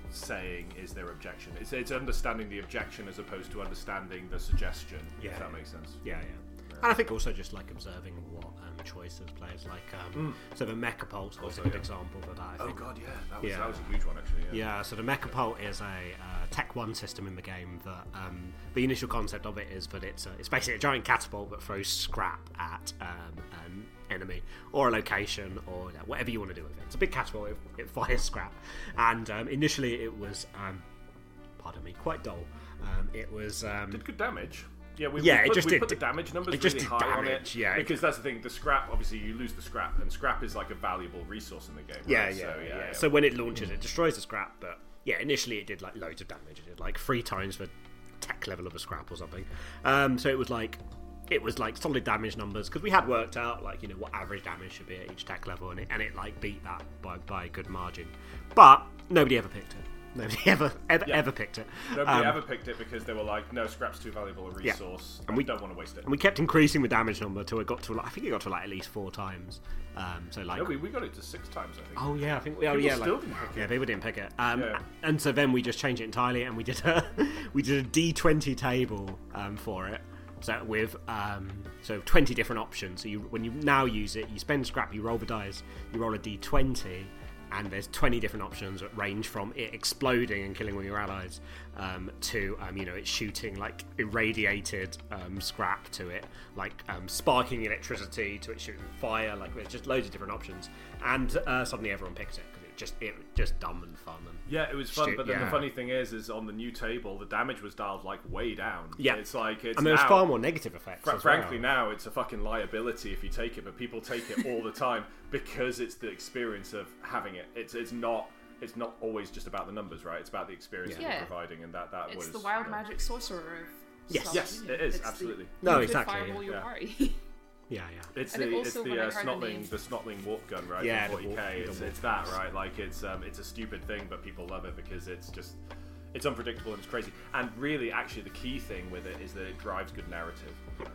saying is their objection. It's, it's understanding the objection as opposed to understanding the suggestion. Yeah. If that makes sense. Yeah, yeah. And I think also just like observing what um, choices players like. Um, So the Mechapult was a good yeah. example of that. I Oh think. god, yeah, that was Yeah. that was a huge one actually. Yeah. Yeah, so the mecha Mechapult is a uh, Tech One system in the game that um, the initial concept of it is that it's a, it's basically a giant catapult that throws scrap at um, an enemy or a location or you know, whatever you want to do with it. It's a big catapult; it, it fires scrap. And um, initially, it was, um, pardon me, quite dull. Um, it was um, Did good damage. Yeah, we, Yeah, we it just we did- put the damage numbers it really did high on it. yeah. because that's the thing. The scrap, obviously, you lose the scrap, and scrap is like a valuable resource in the game. Yeah, right? yeah, so, yeah, yeah, So when it launches, it destroys the scrap. But yeah, initially it did like loads of damage. It did like three times the tech level of a scrap or something. Um, so it was like it was like solid damage numbers because we had worked out like you know what average damage should be at each tech level, and it and it like beat that by by a good margin. But nobody ever picked it. Nobody ever ever Yeah. ever picked it. Nobody Um, ever picked it because they were like, "No, scrap's too valuable a Yeah. resource, And we- don't want to waste it." and we kept increasing the damage number till it got to like, I think it got to like at least four times. Um, so like no, we, we got it to six times, I think. Oh yeah, I think we. Oh People yeah, still like, didn't pick yeah, people didn't pick it. Um, Yeah. And so then we just changed it entirely, and we did a we did a D twenty table um, for it. So with um, so twenty different options. So you when you now use it, you spend scrap, you roll the dice, you roll a D twenty. And there's 20 different options that range from it exploding and killing all your allies um, to, um, you know, it shooting like irradiated um, scrap to it, like um, sparking electricity to it shooting fire. Like there's just loads of different options. And uh, suddenly everyone picks it because it just it just dumb and fun. And Yeah, it was fun, Stu- but then yeah. the funny thing is, is on the new table, the damage was dialed like way down. Yeah. it's like it's and there's now, far more negative effects. Fra- as frankly, well. now it's a fucking liability if you take it, but people take it all the time because it's the experience of having it. It's it's not it's not always just about the numbers, right? It's about the experience that you're providing, and that that It's was the wild yeah. magic sorcerer of Yes. Salvage Yes, Union. it is, It's the- absolutely. No, you exactly, Fireball yeah. your Yeah. yeah, yeah. It's And it the it's the when I uh, heard the snotling name- the snotling warp gun, right? Yeah, the 40k. warp- it's, it's that, right? Like it's um it's a stupid thing, but people love it because it's just it's unpredictable and it's crazy. And really, actually, the key thing with it is that it drives good narrative.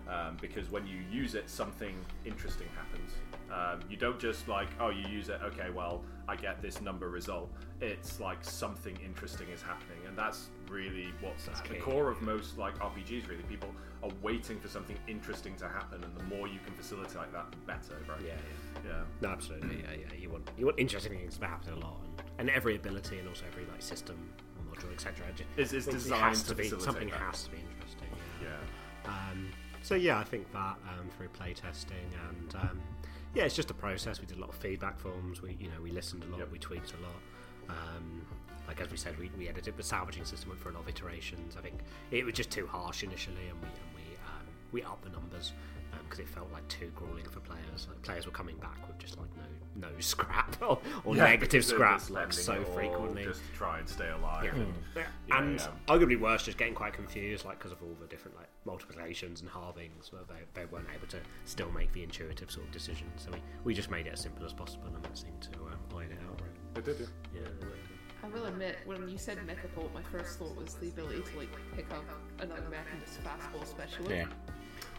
Um, because when you use it, something interesting happens. Um, you don't just like, oh, you use it, okay, well, I get this number result. It's like something interesting is happening, and that's really what's at the core of most like RPGs. Really, people are waiting for something interesting to happen, and the more you can facilitate that, the better, right? Yeah, yeah. yeah. No, absolutely. Yeah, yeah. You want you want interesting things to happen a lot, and, and every ability and also every like system, etc. Is- is it designed has to to be something that. has to be interesting. Yeah. Yeah. Um, so yeah, I think that um, through playtesting and um, yeah, it's just a process. We did a lot of feedback forms. We you know we listened a lot. Yep. We tweaked a lot. Um, like as we said, we, we edited the salvaging system went through a lot of iterations. I think it was just too harsh initially, and we and we um, we upped the numbers because it felt like too grueling for players. Like players were coming back with just like no no scrap or, or Yeah, negative scrap like so frequently. just to try and stay alive. Yeah. and- Yeah. Yeah, and yeah. arguably worse, just getting quite confused, like because of all the different like multiplications and halvings, where they, they weren't able to still make the intuitive sort of decision. So we, we just made it as simple as possible, and that seemed to um, iron it out. Really. They did, yeah. Yeah. I will admit, when you said Mechapult, my first thought was the ability to like pick up another mech and just fastball special. Yeah.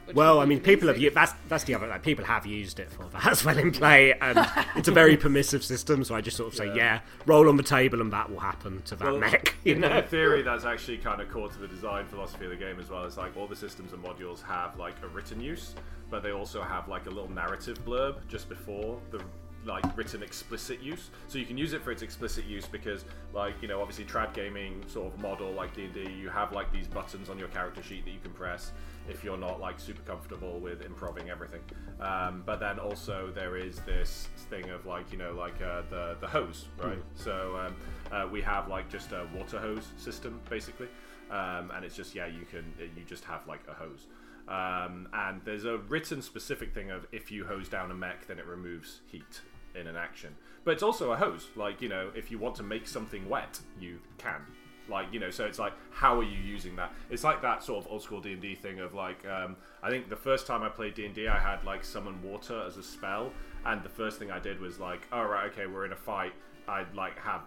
Which Well, I mean, people have used that's that's the other like people have used it for that as well in play, and it's a very permissive system. So I just sort of say, Yeah. yeah, roll on the table, and that will happen to that Well, mech. You in, know, in theory, that's actually kind of core to the design philosophy of the game as well. It's like all the systems and modules have like a written use, but they also have like a little narrative blurb just before the like written explicit use. So you can use it for its explicit use because, like you know, obviously trad gaming sort of model like D and D, you have like these buttons on your character sheet that you can press if you're not like super comfortable with improving everything. Um, but then also there is this thing of like you know like uh, the the hose, right? So um, uh, we have like just a water hose system basically, um, and it's just yeah you can you just have like a hose. Um, and there's a written specific thing of if you hose down a mech, then it removes heat. in an action. But it's also a hose. Like you know, if you want to make something wet, you can. Like you know, so it's like, how are you using that? It's like that sort of old school D and D thing of like, um, I think the first time I played D and D, I had like summon water as a spell, and the first thing I did was like, oh right, okay, we're in a fight. I'd like have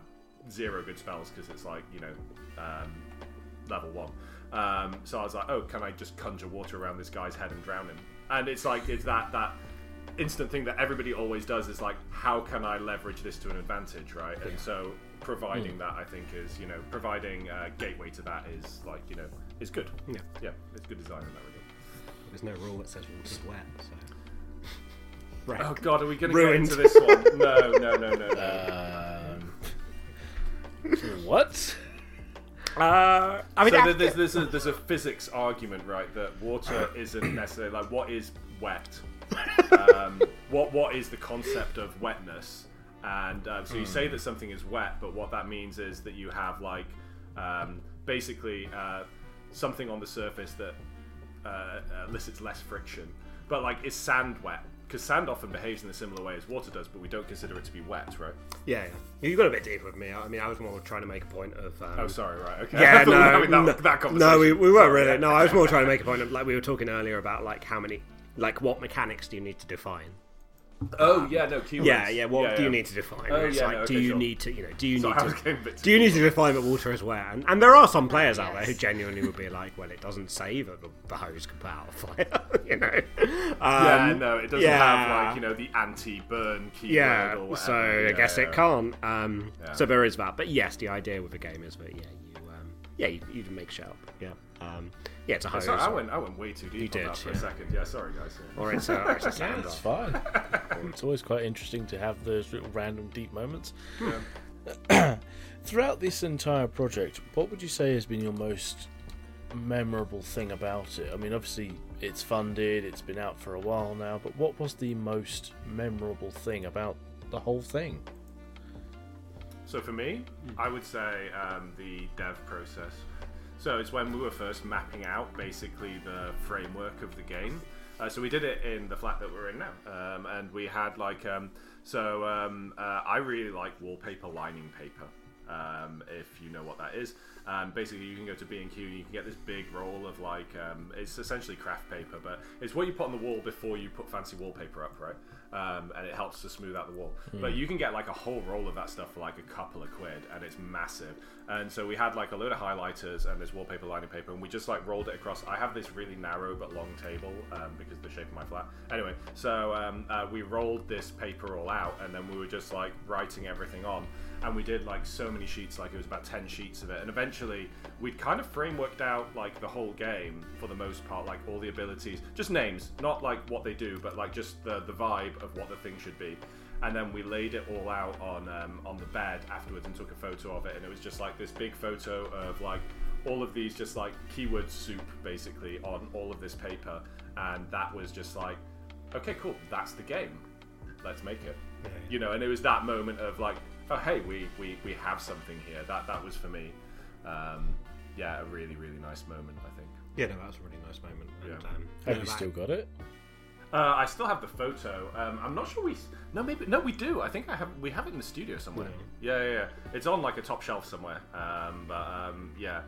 zero good spells because it's like you know um, level one. Um, so I was like, oh, can I just conjure water around this guy's head and drown him? And it's like it's that that instant thing that everybody always does is like, how can I leverage this to an advantage, right? And so providing that, I think, is you know providing a gateway to that is like you know is good. Yeah. Yeah, it's good design in that regard. There's no rule that says water's wet, so. Right. Oh God, are we going to get into this one? No, no, no, no, no. Um, what? Uh, I mean, so I- there's there's a, there's a physics argument, right? That water isn't necessarily like what is wet. Um, what what is the concept of wetness? And uh, so you say that something is wet, but what that means is that you have like um, basically uh, something on the surface that uh, elicits less friction. But like, is sand wet? Because sand often behaves in a similar way as water does, but we don't consider it to be wet, right? yeah, yeah. You got a bit deeper with me. I mean, I was more trying to make a point of. Um, Oh, sorry, right? Okay. Yeah, thought we were no, that, no, that conversation. no, we, we weren't really. No, I was more trying to make a point of like we were talking earlier about like how many, like what mechanics do you need to define? Oh yeah, no keywords. Yeah, yeah. What Yeah, do you yeah. need to define? Oh, it's yeah, like, no, do you sure. need to, you know, do you So need to, getting a bit do you need to define that water is wet? And, and there are some players out there who genuinely would be like, well, it doesn't say that the, the hose can put out a fire, you know? Yeah, Um, no, it doesn't yeah. have like you know the anti-burn keyword Yeah, or whatever. so I guess yeah. it can't. Um, Yeah. So there is that. But yes, the idea with the game is that yeah, you um, yeah you, you can make shit up. Yeah, um, yeah, it's a hose. Sorry, I went I went way too deep You on did, that for yeah. a second. Yeah, sorry guys. Yeah. or it's a, or it's a Yeah, it's fine. it's always quite interesting to have those little random deep moments. Yeah. Throughout this entire project, what would you say has been your most memorable thing about it? I mean, obviously it's funded, it's been out for a while now, but what was the most memorable thing about the whole thing? So for me, I would say um, the dev process. So it's when we were first mapping out basically the framework of the game. Uh, so we did it in the flat that we're in now, um, and we had like um, so um, uh, I really like wallpaper lining paper. Um, if you know what that is, um, basically you can go to B and Q and you can get this big roll of like um, it's essentially craft paper, but it's what you put on the wall before you put fancy wallpaper up, right? Um, and it helps to smooth out the wall. But you can get like a whole roll of that stuff for like a couple of quid, and it's massive. And so we had like a load of highlighters and this wallpaper lining paper, and we just like rolled it across. I have this really narrow but long table um, because of the shape of my flat. Anyway, so um, uh, we rolled this paper all out, and then we were just like writing everything on. And we did like so many sheets, like it was about 10 sheets of it. And eventually we'd kind of frameworked out like the whole game for the most part, like all the abilities, just names, not like what they do, but like just the, the vibe of what the thing should be. And then we laid it all out on um, on the bed afterwards and took a photo of it. And it was just like this big photo of like all of these just like keyword soup basically on all of this paper. And that was just like, okay, cool, that's the game. Let's make it. You know, and it was that moment of like, oh hey, we, we, we have something here. That that was for me, um, yeah, a really really nice moment. I think. Yeah, no, that was a really nice moment. And, Yeah. um, Have yeah, you that- still got it? Uh, I still have the photo. Um, I'm not sure we. No, maybe no, we do. I think I have. We have it in the studio somewhere. Yeah, yeah, yeah. It's on like a top shelf somewhere. Um, but um, yeah,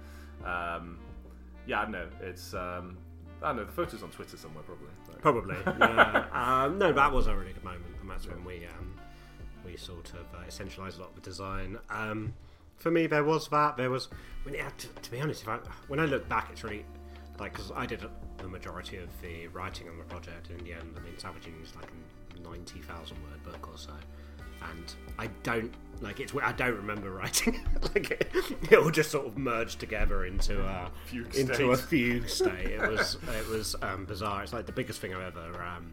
um, yeah. I know. It's. Um, I don't know. The photo's on Twitter somewhere probably. But- Probably. yeah. um, no, that was a really good moment, and that's when we um, we sort of uh, essentialised a lot of the design. Um, for me, there was that. There was. When yeah, to, to be honest, if I, when I look back, it's really like because I did the majority of the writing on the project. And in the end, I mean, Savaging is like a ninety thousand word book or so, and I don't like it's. I don't remember writing. like it, it all just sort of merged together into a Fugue into a state. fugue state. It was it was um, bizarre. It's like the biggest thing I've ever um,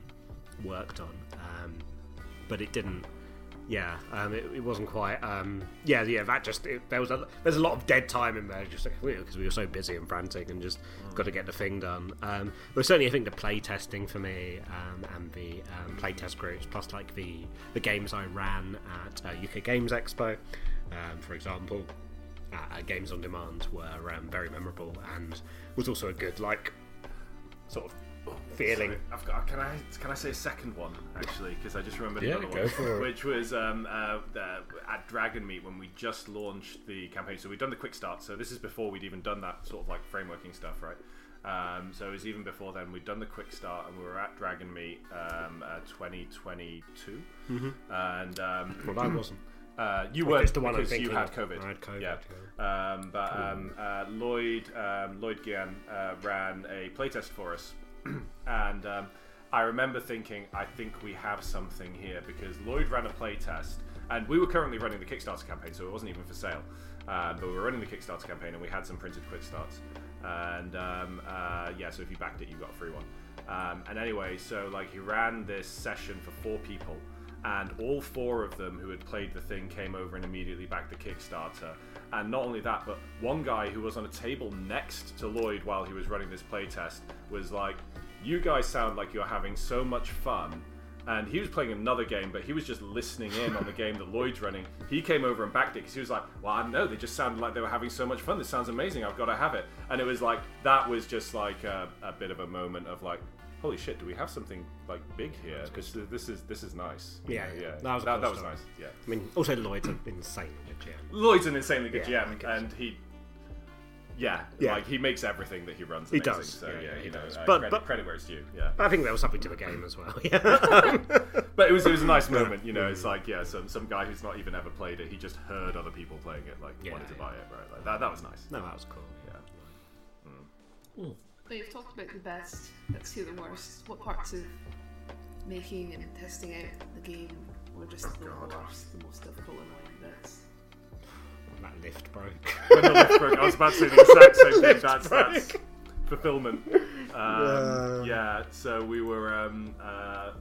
worked on, um, but it didn't. Yeah, um, it, it wasn't quite. Um, yeah, yeah. That just it, there was a there's a lot of dead time in there, just because we were so busy and frantic and just got to get the thing done. Um, there was certainly I think the play testing for me um, and the um, play test groups, plus like the the games I ran at uh, UK Games Expo, um, for example uh, Games on Demand were um, very memorable and was also a good like sort of feeling. Sorry, I've got. Can I can I say a second one actually? Because I just remembered Yeah, another go one, for it. which was um, uh, the, at Dragon Meet when we just launched the campaign. So we'd done the quick start. So this is before we'd even done that sort of like frameworking stuff, right? Um, so it was even before then. We'd done the quick start, and we were at Dragon Meet um, uh, 2022, and um, Well, I wasn't. uh, you weren't the one I'm because you had. COVID. I had COVID, Yeah. Um, but um, uh, Lloyd um, Lloyd Gian uh, ran a playtest for us, and um, I remember thinking, I think we have something here because Lloyd ran a playtest, and we were currently running the Kickstarter campaign, so it wasn't even for sale. Um, but we were running the Kickstarter campaign, and we had some printed quick starts, and um, uh, yeah, so if you backed it, you got a free one. Um, and anyway, so like he ran this session for four people, and all four of them who had played the thing came over and immediately backed the Kickstarter. And not only that, but one guy who was on a table next to Lloyd while he was running this playtest was like, "You guys sound like you're having so much fun." And he was playing another game, but he was just listening in on the game that Lloyd's running. He came over and backed it because he was like, "Well, I don't know. They just sounded like they were having so much fun. This sounds amazing. I've got to have it." And it was like that was just like a, a bit of a moment of like, "Holy shit! Do we have something like big here? Because this is this is nice." Yeah, yeah. yeah. That was that, that was nice. Yeah. I mean, also Lloyd's an insane GM. Lloyd's an insanely good Yeah, I GM, guess. and he, yeah, Yeah. like he makes everything that he runs. He Amazing, does, So yeah, yeah, yeah, he you know, does. uh, But- credit, but- credit where it's due. Yeah, I think there was something to the game as well. Yeah. but it was it was a nice moment. You know, it's like yeah, some some guy who's not even ever played it, he just heard other people playing it, like Yeah, wanted to yeah. buy it, right? Like that that was nice. no, that was cool. Yeah. But you've talked about the best. Let's hear the worst. What parts of making and testing out the game were just the God. worst, the most difficult and annoying bits? That lift broke. when the lift broke, I was about to say the exact same thing. That's, that's fulfillment. Um, yeah. So we were. Um, uh,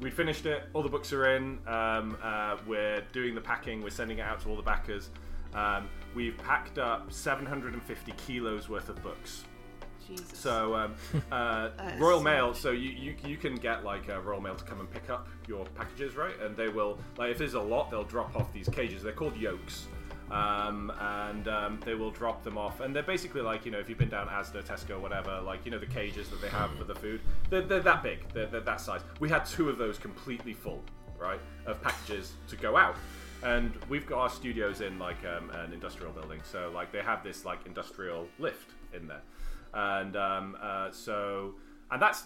we finished it. All the books are in. Um, uh, we're doing the packing. We're sending it out to all the backers. Um, we've packed up 750 kilos worth of books. Jesus. So um, uh, Royal so Mail. much. So you, you you can get like uh, Royal Mail to come and pick up your packages, right? And they will like if there's a lot, they'll drop off these cages. They're called yokes. Um, and um, they will drop them off, and they're basically like you know if you've been down Asda, Tesco, whatever, like you know the cages that they have for the food. They're, they're that big, they're, they're that size. We had two of those completely full, right, of packages to go out, and we've got our studios in like um, an industrial building, so like they have this like industrial lift in there, and um, uh, so and that's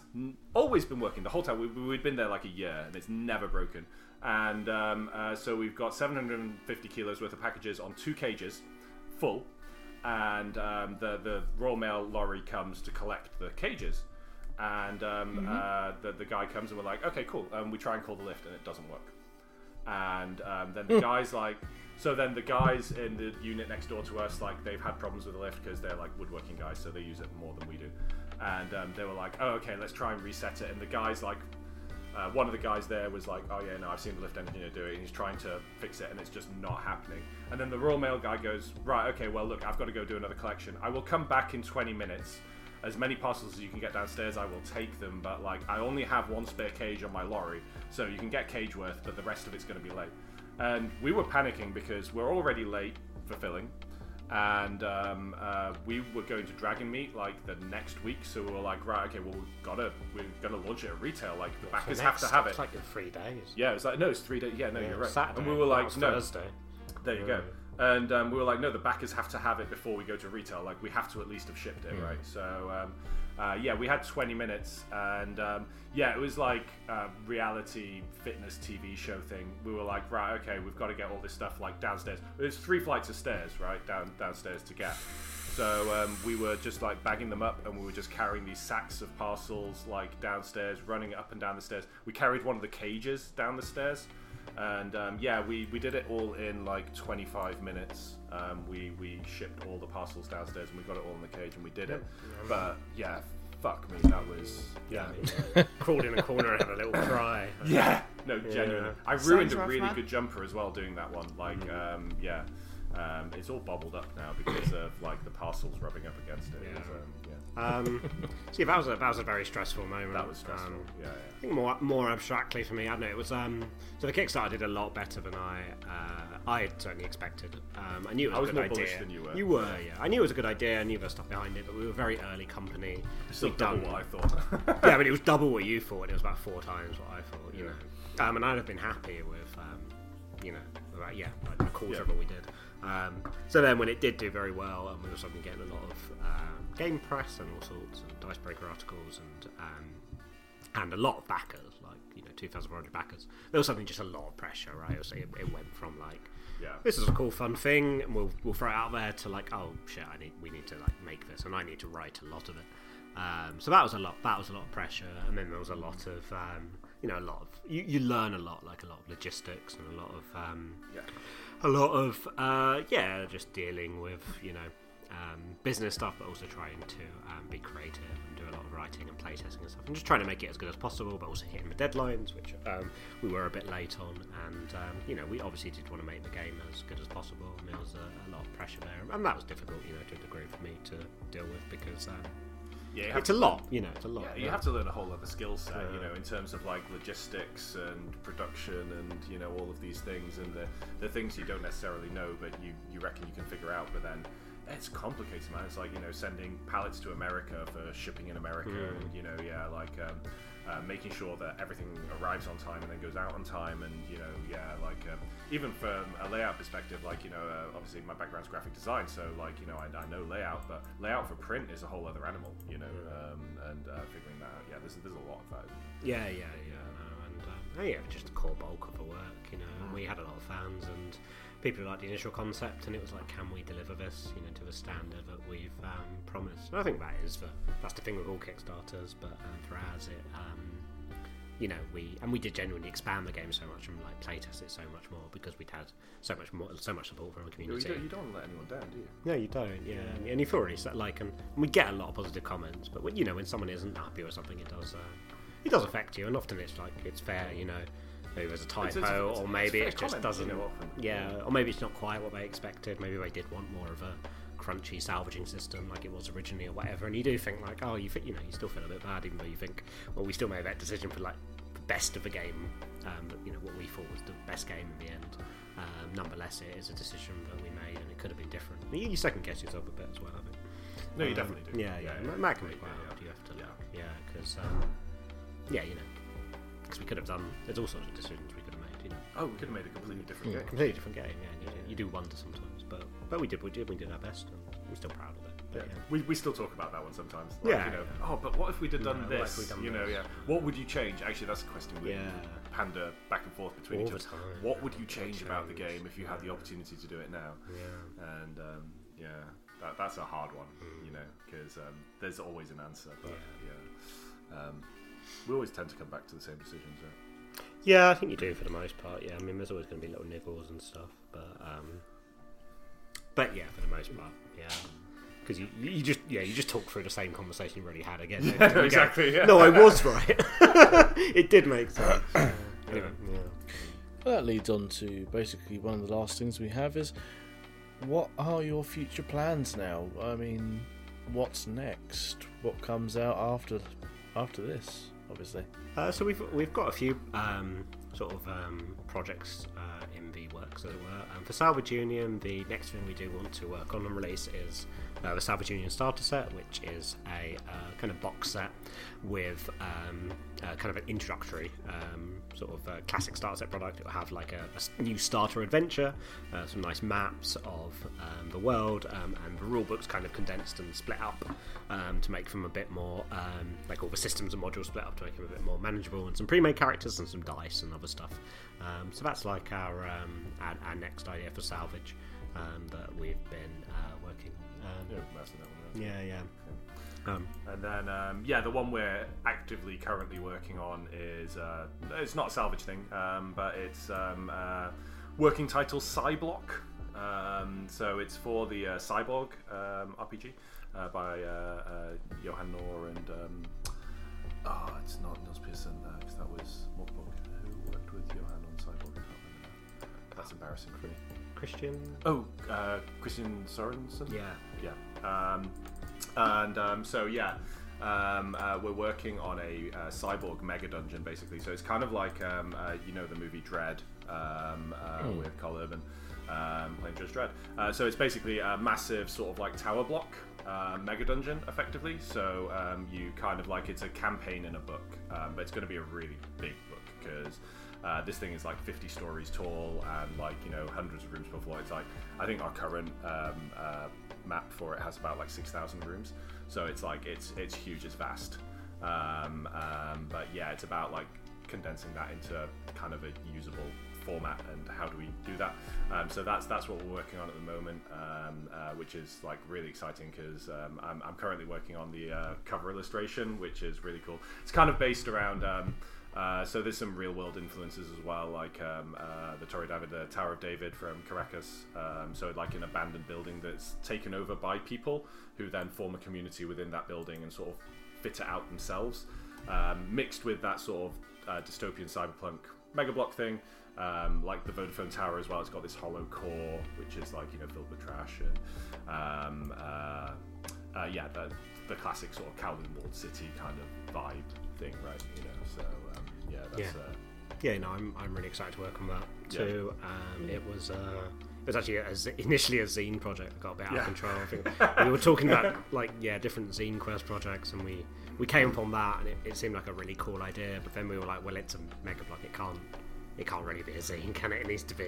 always been working the whole time. We, we've been there like a year, and it's never broken. And um, uh, so we've got 750 kilos worth of packages on two cages, full, and um, the the Royal Mail lorry comes to collect the cages, and um, uh, the the guy comes and we're like, okay, cool. Um, we try and call the lift, and it doesn't work. And um, then the guys like so then the guys in the unit next door to us like they've had problems with the lift because they're like woodworking guys so they use it more than we do. And um, they were like oh okay let's try and reset it. And the guys like uh, one of the guys there was like oh yeah no i've seen the lift engineer do it and he's trying to fix it and it's just not happening and then the royal mail guy goes right okay well look i've got to go do another collection i will come back in 20 minutes as many parcels as you can get downstairs, I will take them. But like, I only have one spare cage on my lorry, so you can get cage worth, but the rest of it's going to be late. And we were panicking because we're already late for filling, and um, uh, we were going to Dragon Meet like the next week. So we were like, right, okay, well we've got to we're to launch it at retail. Like the backers have to have it. It's like in three days. Yeah, it's like no, it's three days. Yeah, no, Yeah, you're right. Saturday. And we were like, no, Thursday. there you go. And um, we were like, no, the backers have to have it before we go to retail. Like, we have to at least have shipped it, right? So, um, uh, yeah, we had 20 minutes, and um, yeah, it was like a reality fitness TV show thing. We were like, right, okay, we've got to get all this stuff like downstairs. There's three flights of stairs, right, down downstairs to get. So um, we were just like bagging them up, and we were just carrying these sacks of parcels like downstairs, running up and down the stairs. We carried one of the cages down the stairs, and um, yeah, we, we did it all in like 25 minutes. Um, we we shipped all the parcels downstairs, and we got it all in the cage, and we did it. But yeah, fuck me, that was yeah. Crawled in a corner and had a little cry. Yeah, no, genuinely. I Sounds ruined a rough, really man. good jumper as well doing that one. Like, um, yeah, Um, it's all bubbled up now because of like the parcels rubbing up against it. It was, Yeah. Um, yeah. Yeah, that was a that was a very stressful moment. That was stressful. Um, yeah, I think more more abstractly for me, I don't know. It was um, so the Kickstarter did a lot better than I uh, I had certainly expected. Um, I knew it was, I was a good more idea. bullish than you were. You were, yeah. I knew it was a good idea. I knew there was stuff behind it, but we were a very early company. yeah. Still We'd double done- what I thought. yeah, but it was double what you thought, and it was about four times what I thought, you know. Um, and I'd have been happy with, um, you know, about, yeah, like a quarter Yeah. of what we did. Um, so then when it did do very well, and we were suddenly getting a lot of um, game press and all sorts, and Dicebreaker articles, and um, and a lot of backers, like, you know, 2,400 backers, there was suddenly just a lot of pressure, right? So it, it went from, like, yeah. this is a cool fun thing and we'll, we'll throw it out there to like oh shit I need we need to like make this and I need to write a lot of it um, so that was a lot that was a lot of pressure and then there was a lot of um, you know a lot of you, you learn a lot like a lot of logistics and a lot of um, Yeah. A lot of uh, yeah just dealing with you know um, business stuff but also trying to um, be creative and do a lot of writing and playtesting and stuff and just trying to make it as good as possible but also hitting the deadlines which um, we were a bit late on and um, you know we obviously did want to make the game as good as possible and there was a, a lot of pressure there and that was difficult you know to a degree for me to deal with because um, Yeah, you have it's a lot you know it's a lot Yeah, you have to learn a whole other skill set, you know, in terms of like logistics and production and you know all of these things and the the things you don't necessarily know, but you you reckon you can figure out. But then it's complicated, man. It's like you know sending pallets to America for shipping in America, and you know yeah, like um, uh, making sure that everything arrives on time and then goes out on time, and you know yeah, like um, even from a layout perspective, like you know uh, obviously my background's graphic design, so like you know I, I know layout, but layout for print is a whole other animal, you know, um, and uh, figuring that out. Yeah, there's there's a lot of that. Yeah, yeah, yeah. No, and um, oh, yeah, just the core bulk of the work, you know. And we had a lot of fans and people liked the initial concept, and it was like, can we deliver this, you know, to the standard that we've um, promised? And I think that is the that's the thing with all Kickstarters, but um, for ours, it. Um, you know, we and we did genuinely expand the game so much and like playtest it so much more because we'd had so much more, so much support from the You, community. don't, you don't let anyone down, do you? No, you don't. Yeah, and- and you feel really set, like, and, and we get a lot of positive comments, but when, you know, when someone isn't happy with something, it does, uh, it does affect you, and often it's like it's fair, you know, maybe there's a It's- it's- typo, it's- or maybe it just comment, doesn't, you know, yeah, or maybe it's not quite what they expected. Maybe they did want more of a crunchy salvaging system like it was originally, or whatever. And you do think like, oh, you think, you know, you still feel a bit bad, even though you think, well, we still made that decision for like the best of the game, um, but, you know, what we thought was the best game in the end. Um, nonetheless, it is a decision that we made, and it could have been different. You, you second guess yourself a bit as well, I think. No, you Um, definitely do. Yeah, yeah. Yeah, yeah, that can be quite yeah. hard. You have to, Yeah. yeah, because um, yeah, you know, because we could have done. There's all sorts of decisions we could have made. You know, Oh, we could have made a completely different game. completely different game. Yeah, you, do- you do wonder sometimes, but but we did. We did. We did our best, and we're still proud of it. Yeah. Yeah. We, we still talk about that one sometimes. Like, Yeah, You know, yeah. Oh, but what if we'd have done Yeah, this? done you know, this? yeah. What would you change? Actually, that's a question we Yeah. pander back and forth between All each other. What would you change What about the game if you had the opportunity to do it now? Yeah. And um, yeah, that, that's a hard one, you know, because um, there's always an answer. But yeah, Um, we always tend to come back to the same decisions. Right? Yeah, I think you do for the most part. Yeah, I mean, there's always going to be little niggles and stuff, but um, but yeah, for the most part, yeah. Because you, you just yeah you just talk through the same conversation you already had again. don't you? You go, exactly, yeah. No, I was right. it did make sense. anyway, yeah. Well, that leads on to basically one of the last things we have is what are your future plans now? I mean, what's next? What comes out after after this? Obviously, Uh, so we've we've got a few um, sort of um, projects uh, in the works, as it were. Um, for Salvage Union, the next thing we do want to work on and release is uh, the Salvage Union starter set, which is a uh, kind of box set with um, uh, kind of an introductory um, sort of uh, classic starter set product. It will have like a new starter adventure, uh, some nice maps of um, the world, um, and the rule book's kind of condensed and split up um, to make them a bit more um, like all the systems and modules split up to make them a bit more manageable, and some pre-made characters and some dice and other stuff. So that's like our, our our next idea for salvage that we've been uh. Um, Yeah, that's that one. yeah, yeah. Um, And then, um, yeah, the one we're actively currently working on is uh, it's not a salvage thing, um, but it's um, uh, working title Cyblock. Um, so it's for the uh, Cyborg um, RPG uh, by uh, uh, Johan Nohr and um, oh, it's not Nils Pearson because that was Morkborg who worked with Johan on Cyborg. That's embarrassing for remember That's embarrassing. Christian. Oh, uh, Christian Sorensen. Yeah. Yeah. Um, and um, so yeah, um, uh, we're working on a uh, cyborg mega dungeon basically. So it's kind of like um, uh, you know the movie Dredd um, uh, with Karl Urban um, playing Judge Dredd. Uh, so it's basically a massive sort of like tower block. Uh, mega dungeon, effectively. So um, you kind of like it's a campaign in a book, um, but it's going to be a really big book because uh, this thing is like 50 stories tall and like you know hundreds of rooms per floor. It's like I think our current um, uh, map for it has about like 6,000 rooms, so it's like it's it's huge, it's vast. Um, um, but yeah, it's about like condensing that into kind of a usable format and how do we do that. Um, so that's that's what we're working on at the moment, um, uh, which is like really exciting because um, I'm, I'm currently working on the uh, cover illustration, which is really cool. It's kind of based around. Uh, so there's some real world influences as well, like um, uh, the Torre David, the Tower of David from Caracas. Um, so like an abandoned building that's taken over by people who then form a community within that building and sort of fit it out themselves, um, mixed with that sort of uh, dystopian cyberpunk mega block thing. Um, like the Vodafone Tower as well, it's got this hollow core, which is like you know filled with trash and um, uh, uh, yeah, the, the classic sort of Kowloon Walled City kind of vibe thing, right? You know, so yeah, that's Yeah. Uh, Yeah, no, I'm, I'm really excited to work on that Yeah. too. Um, it was uh, it was actually a, z- initially a zine project that got a bit out Yeah. of control. I think we were talking about like yeah different zine quest projects, and we we came upon that, and it, it seemed like a really cool idea. But then we were like, well, it's a mega block. It can't it can't really be a zine, can it? It needs to be.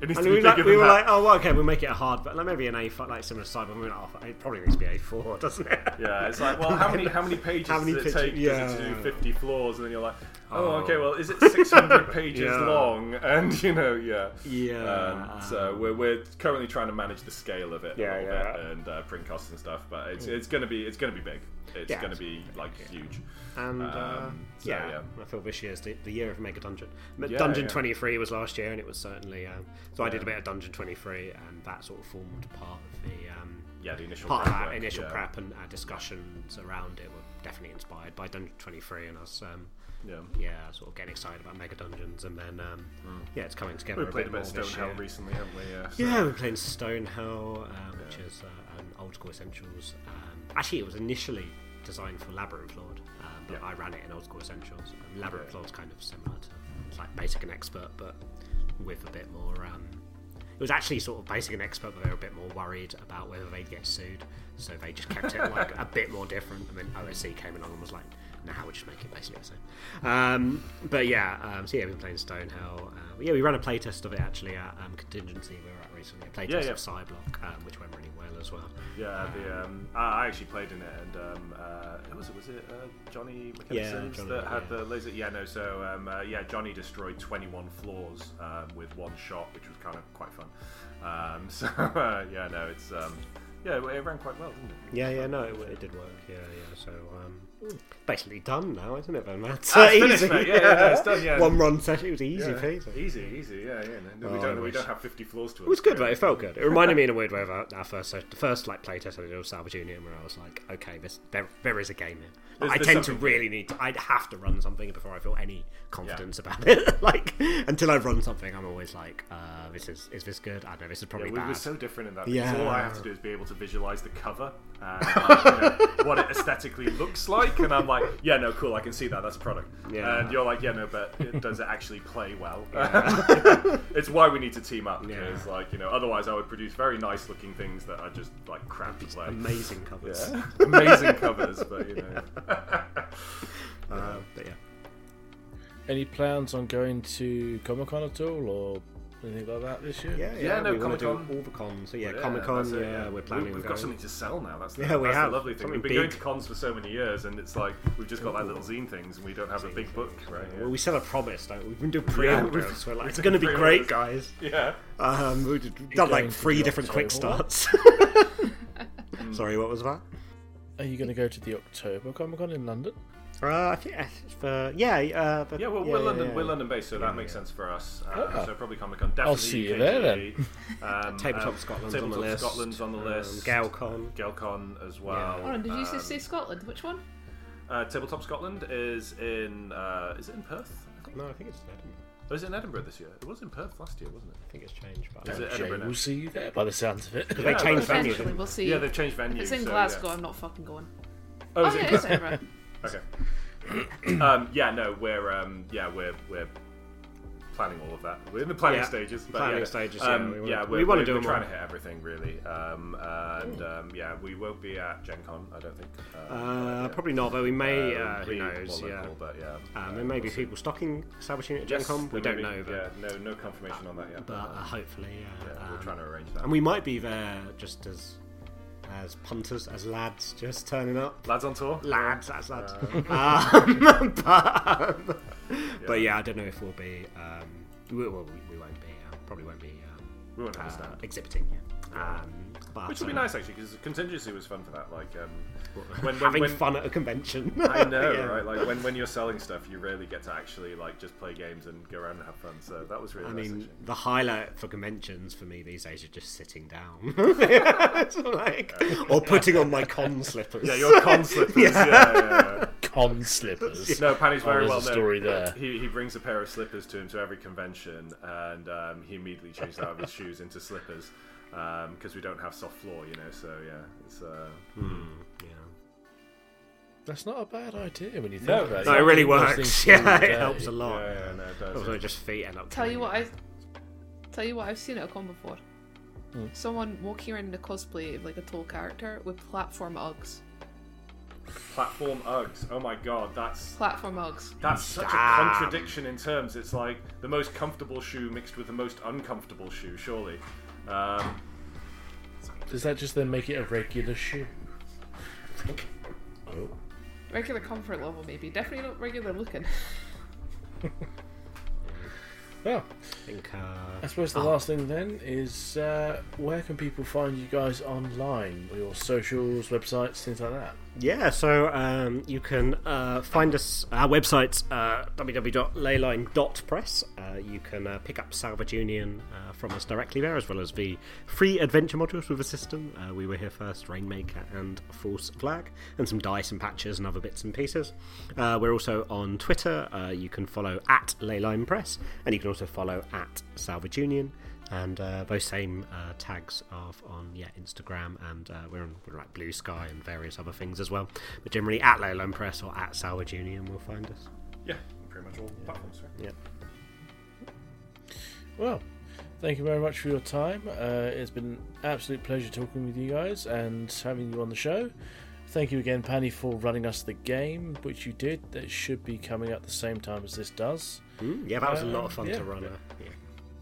It needs and to we, be were like, bigger we were that. like, oh, well, okay, we'll make it a hard, but like maybe an A5, like similar to Cyber. We went, oh, it probably needs to be A4, doesn't it? yeah, it's like, well, how many how many pages How many does it pictures- take does it to do 50 floors? And then you're like, oh, Oh. okay, well, is it 600 pages Yeah. long? And you know, yeah, Yeah. Um, so we're, we're currently trying to manage the scale of it Yeah, yeah. and uh, print costs and stuff, but it's it's gonna be it's gonna be big. It's Yeah, gonna be like huge. And uh, Um, so, yeah, yeah. I feel this year's the, the year of Mega Dungeon. Yeah, Dungeon yeah. 23 was last year, and it was certainly. Um, so I did a bit of Dungeon 23, and that sort of formed part of the um, Yeah, the initial part of that initial yeah. prep and our discussions around it were definitely inspired by Dungeon 23 and us. Um, Yeah. yeah, sort of getting excited about Mega Dungeons, and then um, yeah, it's coming together. We a played bit a bit of Stonehell recently, haven't we? Yeah. so- Yeah, we're playing Stonehell, um, which is uh, an old school essentials. Um, actually, it was initially designed for Labyrinth Lord, um, but Yeah. I ran it in old school essentials. Um, Labyrinth. Lord's kind of similar to like basic and expert, but with a bit more. Um, it was actually sort of basic an expert, but they were a bit more worried about whether they'd get sued, so they just kept it like a bit more different. And then OSE came along and was like, "Nah, we'll just make it basically the same." Um, but yeah, um, so yeah, we've been playing Stonehell. Uh, yeah, we ran a playtest of it actually at um, Contingency. We were at recently a playtest Yeah, yeah. of Cyblock, um, which went really as well. Yeah, the um, I actually played in it, and um, uh, who was it? Was it uh, Johnny Yeah, Johnny, that had yeah. the laser? Yeah, no. So um, uh, yeah, Johnny destroyed 21 floors um, with one shot, which was kind of quite fun. Um, so uh, yeah, no, it's um, yeah, it ran quite well, didn't it? Yeah, yeah, no, it, it did work. Yeah, yeah. So um, basically done now, isn't it, then, Matt? Ah, it's finished, mate. Yeah, yeah, no, it's done, yeah. One run session. It was easy Yeah. peasy. Easy, easy, yeah, yeah. No, we Oh, don't, we don't have 50 floors to It was good, though. It felt good. It reminded me in a weird way of our, our first session, the first like playtest I did of Salvage Union, where I was like, okay, this there, there is a game here. There's- I there's tend to really need to. I'd have to run something before I feel any confidence about it. like until I've run something, I'm always like, uh, this is is this good? I don't know. This is Yeah, probably we bad. were so different in that. Yeah. All I have to do is be able to visualize the cover and like, you know, what it aesthetically looks like, and I'm like, yeah, no, cool, I can see that. That's a product. Yeah. And you're like, yeah, no, but it, does it actually play well? it's why we need to team up Yeah. because, like, you know, otherwise I would produce very nice looking things that are just like crap to play. Amazing covers. Yeah. Amazing covers, but you know. Uh, but yeah. Any plans on going to Comic Con at all or anything like that this year? Yeah, Yeah, no, we want to do Comic-Con. all the cons. So yeah, Yeah, Comic Con. that's it, Yeah, we're planning. We, on have got something to sell now. That's the, Yeah, we that's have. the lovely thing. Something We've been going to cons for so many years, and it's like we've just got like little zine things, and we don't have a big book, right? Well, we sell a promise. don't we? We've been doing pre-orders. we- so we're like, it's going to be great, guys. yeah. Um, we've done like three different quick starts. Sorry, what was that? Are you going to go to the October Comic Con in London? Uh, I think for yeah, uh, but, Yeah, well, we're London, yeah. we're London based, so Yeah, that makes yeah. sense for us. Uh, Ah. So probably Comic Con. Definitely see you UKGE. there then. Um, Tabletop um, Scotland's on the Tabletop list. Scotland's on the Um, list. Galcon. Galcon as well. Hold on, did you Um, say Scotland? Which one? uh, Tabletop Scotland is in uh, is it in Perth? I think. No, I think it's in Edinburgh. Was it in Edinburgh this year? It was in Perth last year, wasn't it? I think it's changed, but Is it Jay, Edinburgh we'll see you there by the sounds of it. they changed venue. Eventually, we'll see. Yeah, they've changed venue. if it's in so, Glasgow. I'm not fucking going. Oh, Oh, is it yeah, it's Edinburgh. Okay. um, yeah, no, we're um, yeah, we're we're planning all of that. We're in the planning Yeah, stages. But planning yeah, stages, Um, yeah, we yeah, wanna- we're, we wanna we're, do we're trying to hit everything really. Um, and um, yeah, we won't be at Gen Con, I don't think. Um, Uh, yeah. probably not, but we may. Um, uh, who knows? more Yeah. local, but yeah. Um, uh, there may be people stocking establishing at Gen Yes, Con. We there don't may know, be. but, Yeah, no, no confirmation on that yet. but uh, um, hopefully, yeah. yeah, we're um, trying to arrange that. and we might be there just as as punters, as lads, just turning up. Lads on tour. Lads, that's lads. Uh, um, but, um, but yeah, I don't know if we'll be. Um, we, well, we, we won't be. Uh, probably won't be. Um, We won't uh, understand. exhibiting. Yeah. Um, but, Which would be uh, nice actually, because contingency was fun for that. Like um, when, when, having when, fun at a convention. I know, Yeah. right? Like when, when you're selling stuff, you rarely get to actually like just play games and go around and have fun. So that was really I nice. mean, actually. the highlight for conventions for me these days are just sitting down, It's like, or putting on my con slippers. Yeah, your con slippers. yeah. yeah, yeah, Con slippers. No, Paddy's Oh, very there's well known. story there. He, he brings a pair of slippers to him to every convention, and um, he immediately changes out of his shoes into slippers because we don't have soft floor, you know. So yeah, it's uh, Hmm, yeah. That's not a bad idea when you think No, about it. No, it really works. Yeah, it helps a lot. yeah, yeah, no, it does. Also, just feet end up. Tell you what I. Tell you what I've seen at a con before. Hmm. Someone walking around in a cosplay of like a tall character with platform Uggs. Platform Uggs. Oh my god, that's Platform Uggs. That's such Damn. a contradiction in terms. It's like the most comfortable shoe mixed with the most uncomfortable shoe, surely. Um, Does that just then make it a regular shoe? Oh. Regular comfort level, maybe. Definitely not regular looking. Well, I think. Uh, I suppose the Oh. last thing then is uh, where can people find you guys online? Your socials, websites, things like that. Yeah, so um, you can uh, find us. Our website's uh, www.leyline.press. Uh, you can uh, pick up Salvage Union uh, from us directly there, as well as the free adventure modules with a system. Uh, we were here first, Rainmaker and False Flag, and some dice and patches and other bits and pieces. Uh, we're also on Twitter. You can follow at Leyline Press, and you can also follow at Salvage Union. And uh, those same uh, tags are on yeah Instagram, and uh, we're on we're like Blue Sky and various other things as well. But generally at Leyline Press or at Salvage Union will find us. yeah, pretty much all platforms. Right? Yeah. Well, thank you very much for your time. Uh, it's been an absolute pleasure talking with you guys and having you on the show. Thank you again, Panny, for running us the game, which you did. That should be coming at the same time as this does. Mm, yeah, that was a lot of fun yeah. to run. Uh, yeah.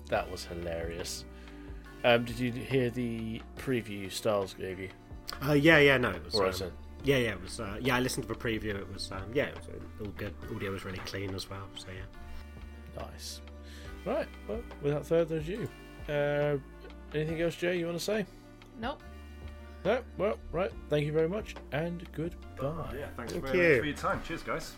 That was hilarious. Um, did you hear the preview Styles gave you? Uh, yeah, yeah, no, it was. Or um, is it? yeah, yeah, it was. Uh, yeah, I listened to the preview. It was. Um, yeah, it was uh, all good. Audio was really clean as well. So yeah. Nice. Right. Well, without further ado, uh, anything else, Jay? You want to say? Nope. No. Well, right. Thank you very much, and goodbye. Yeah, thanks Thank very you. much for your time. Cheers, guys.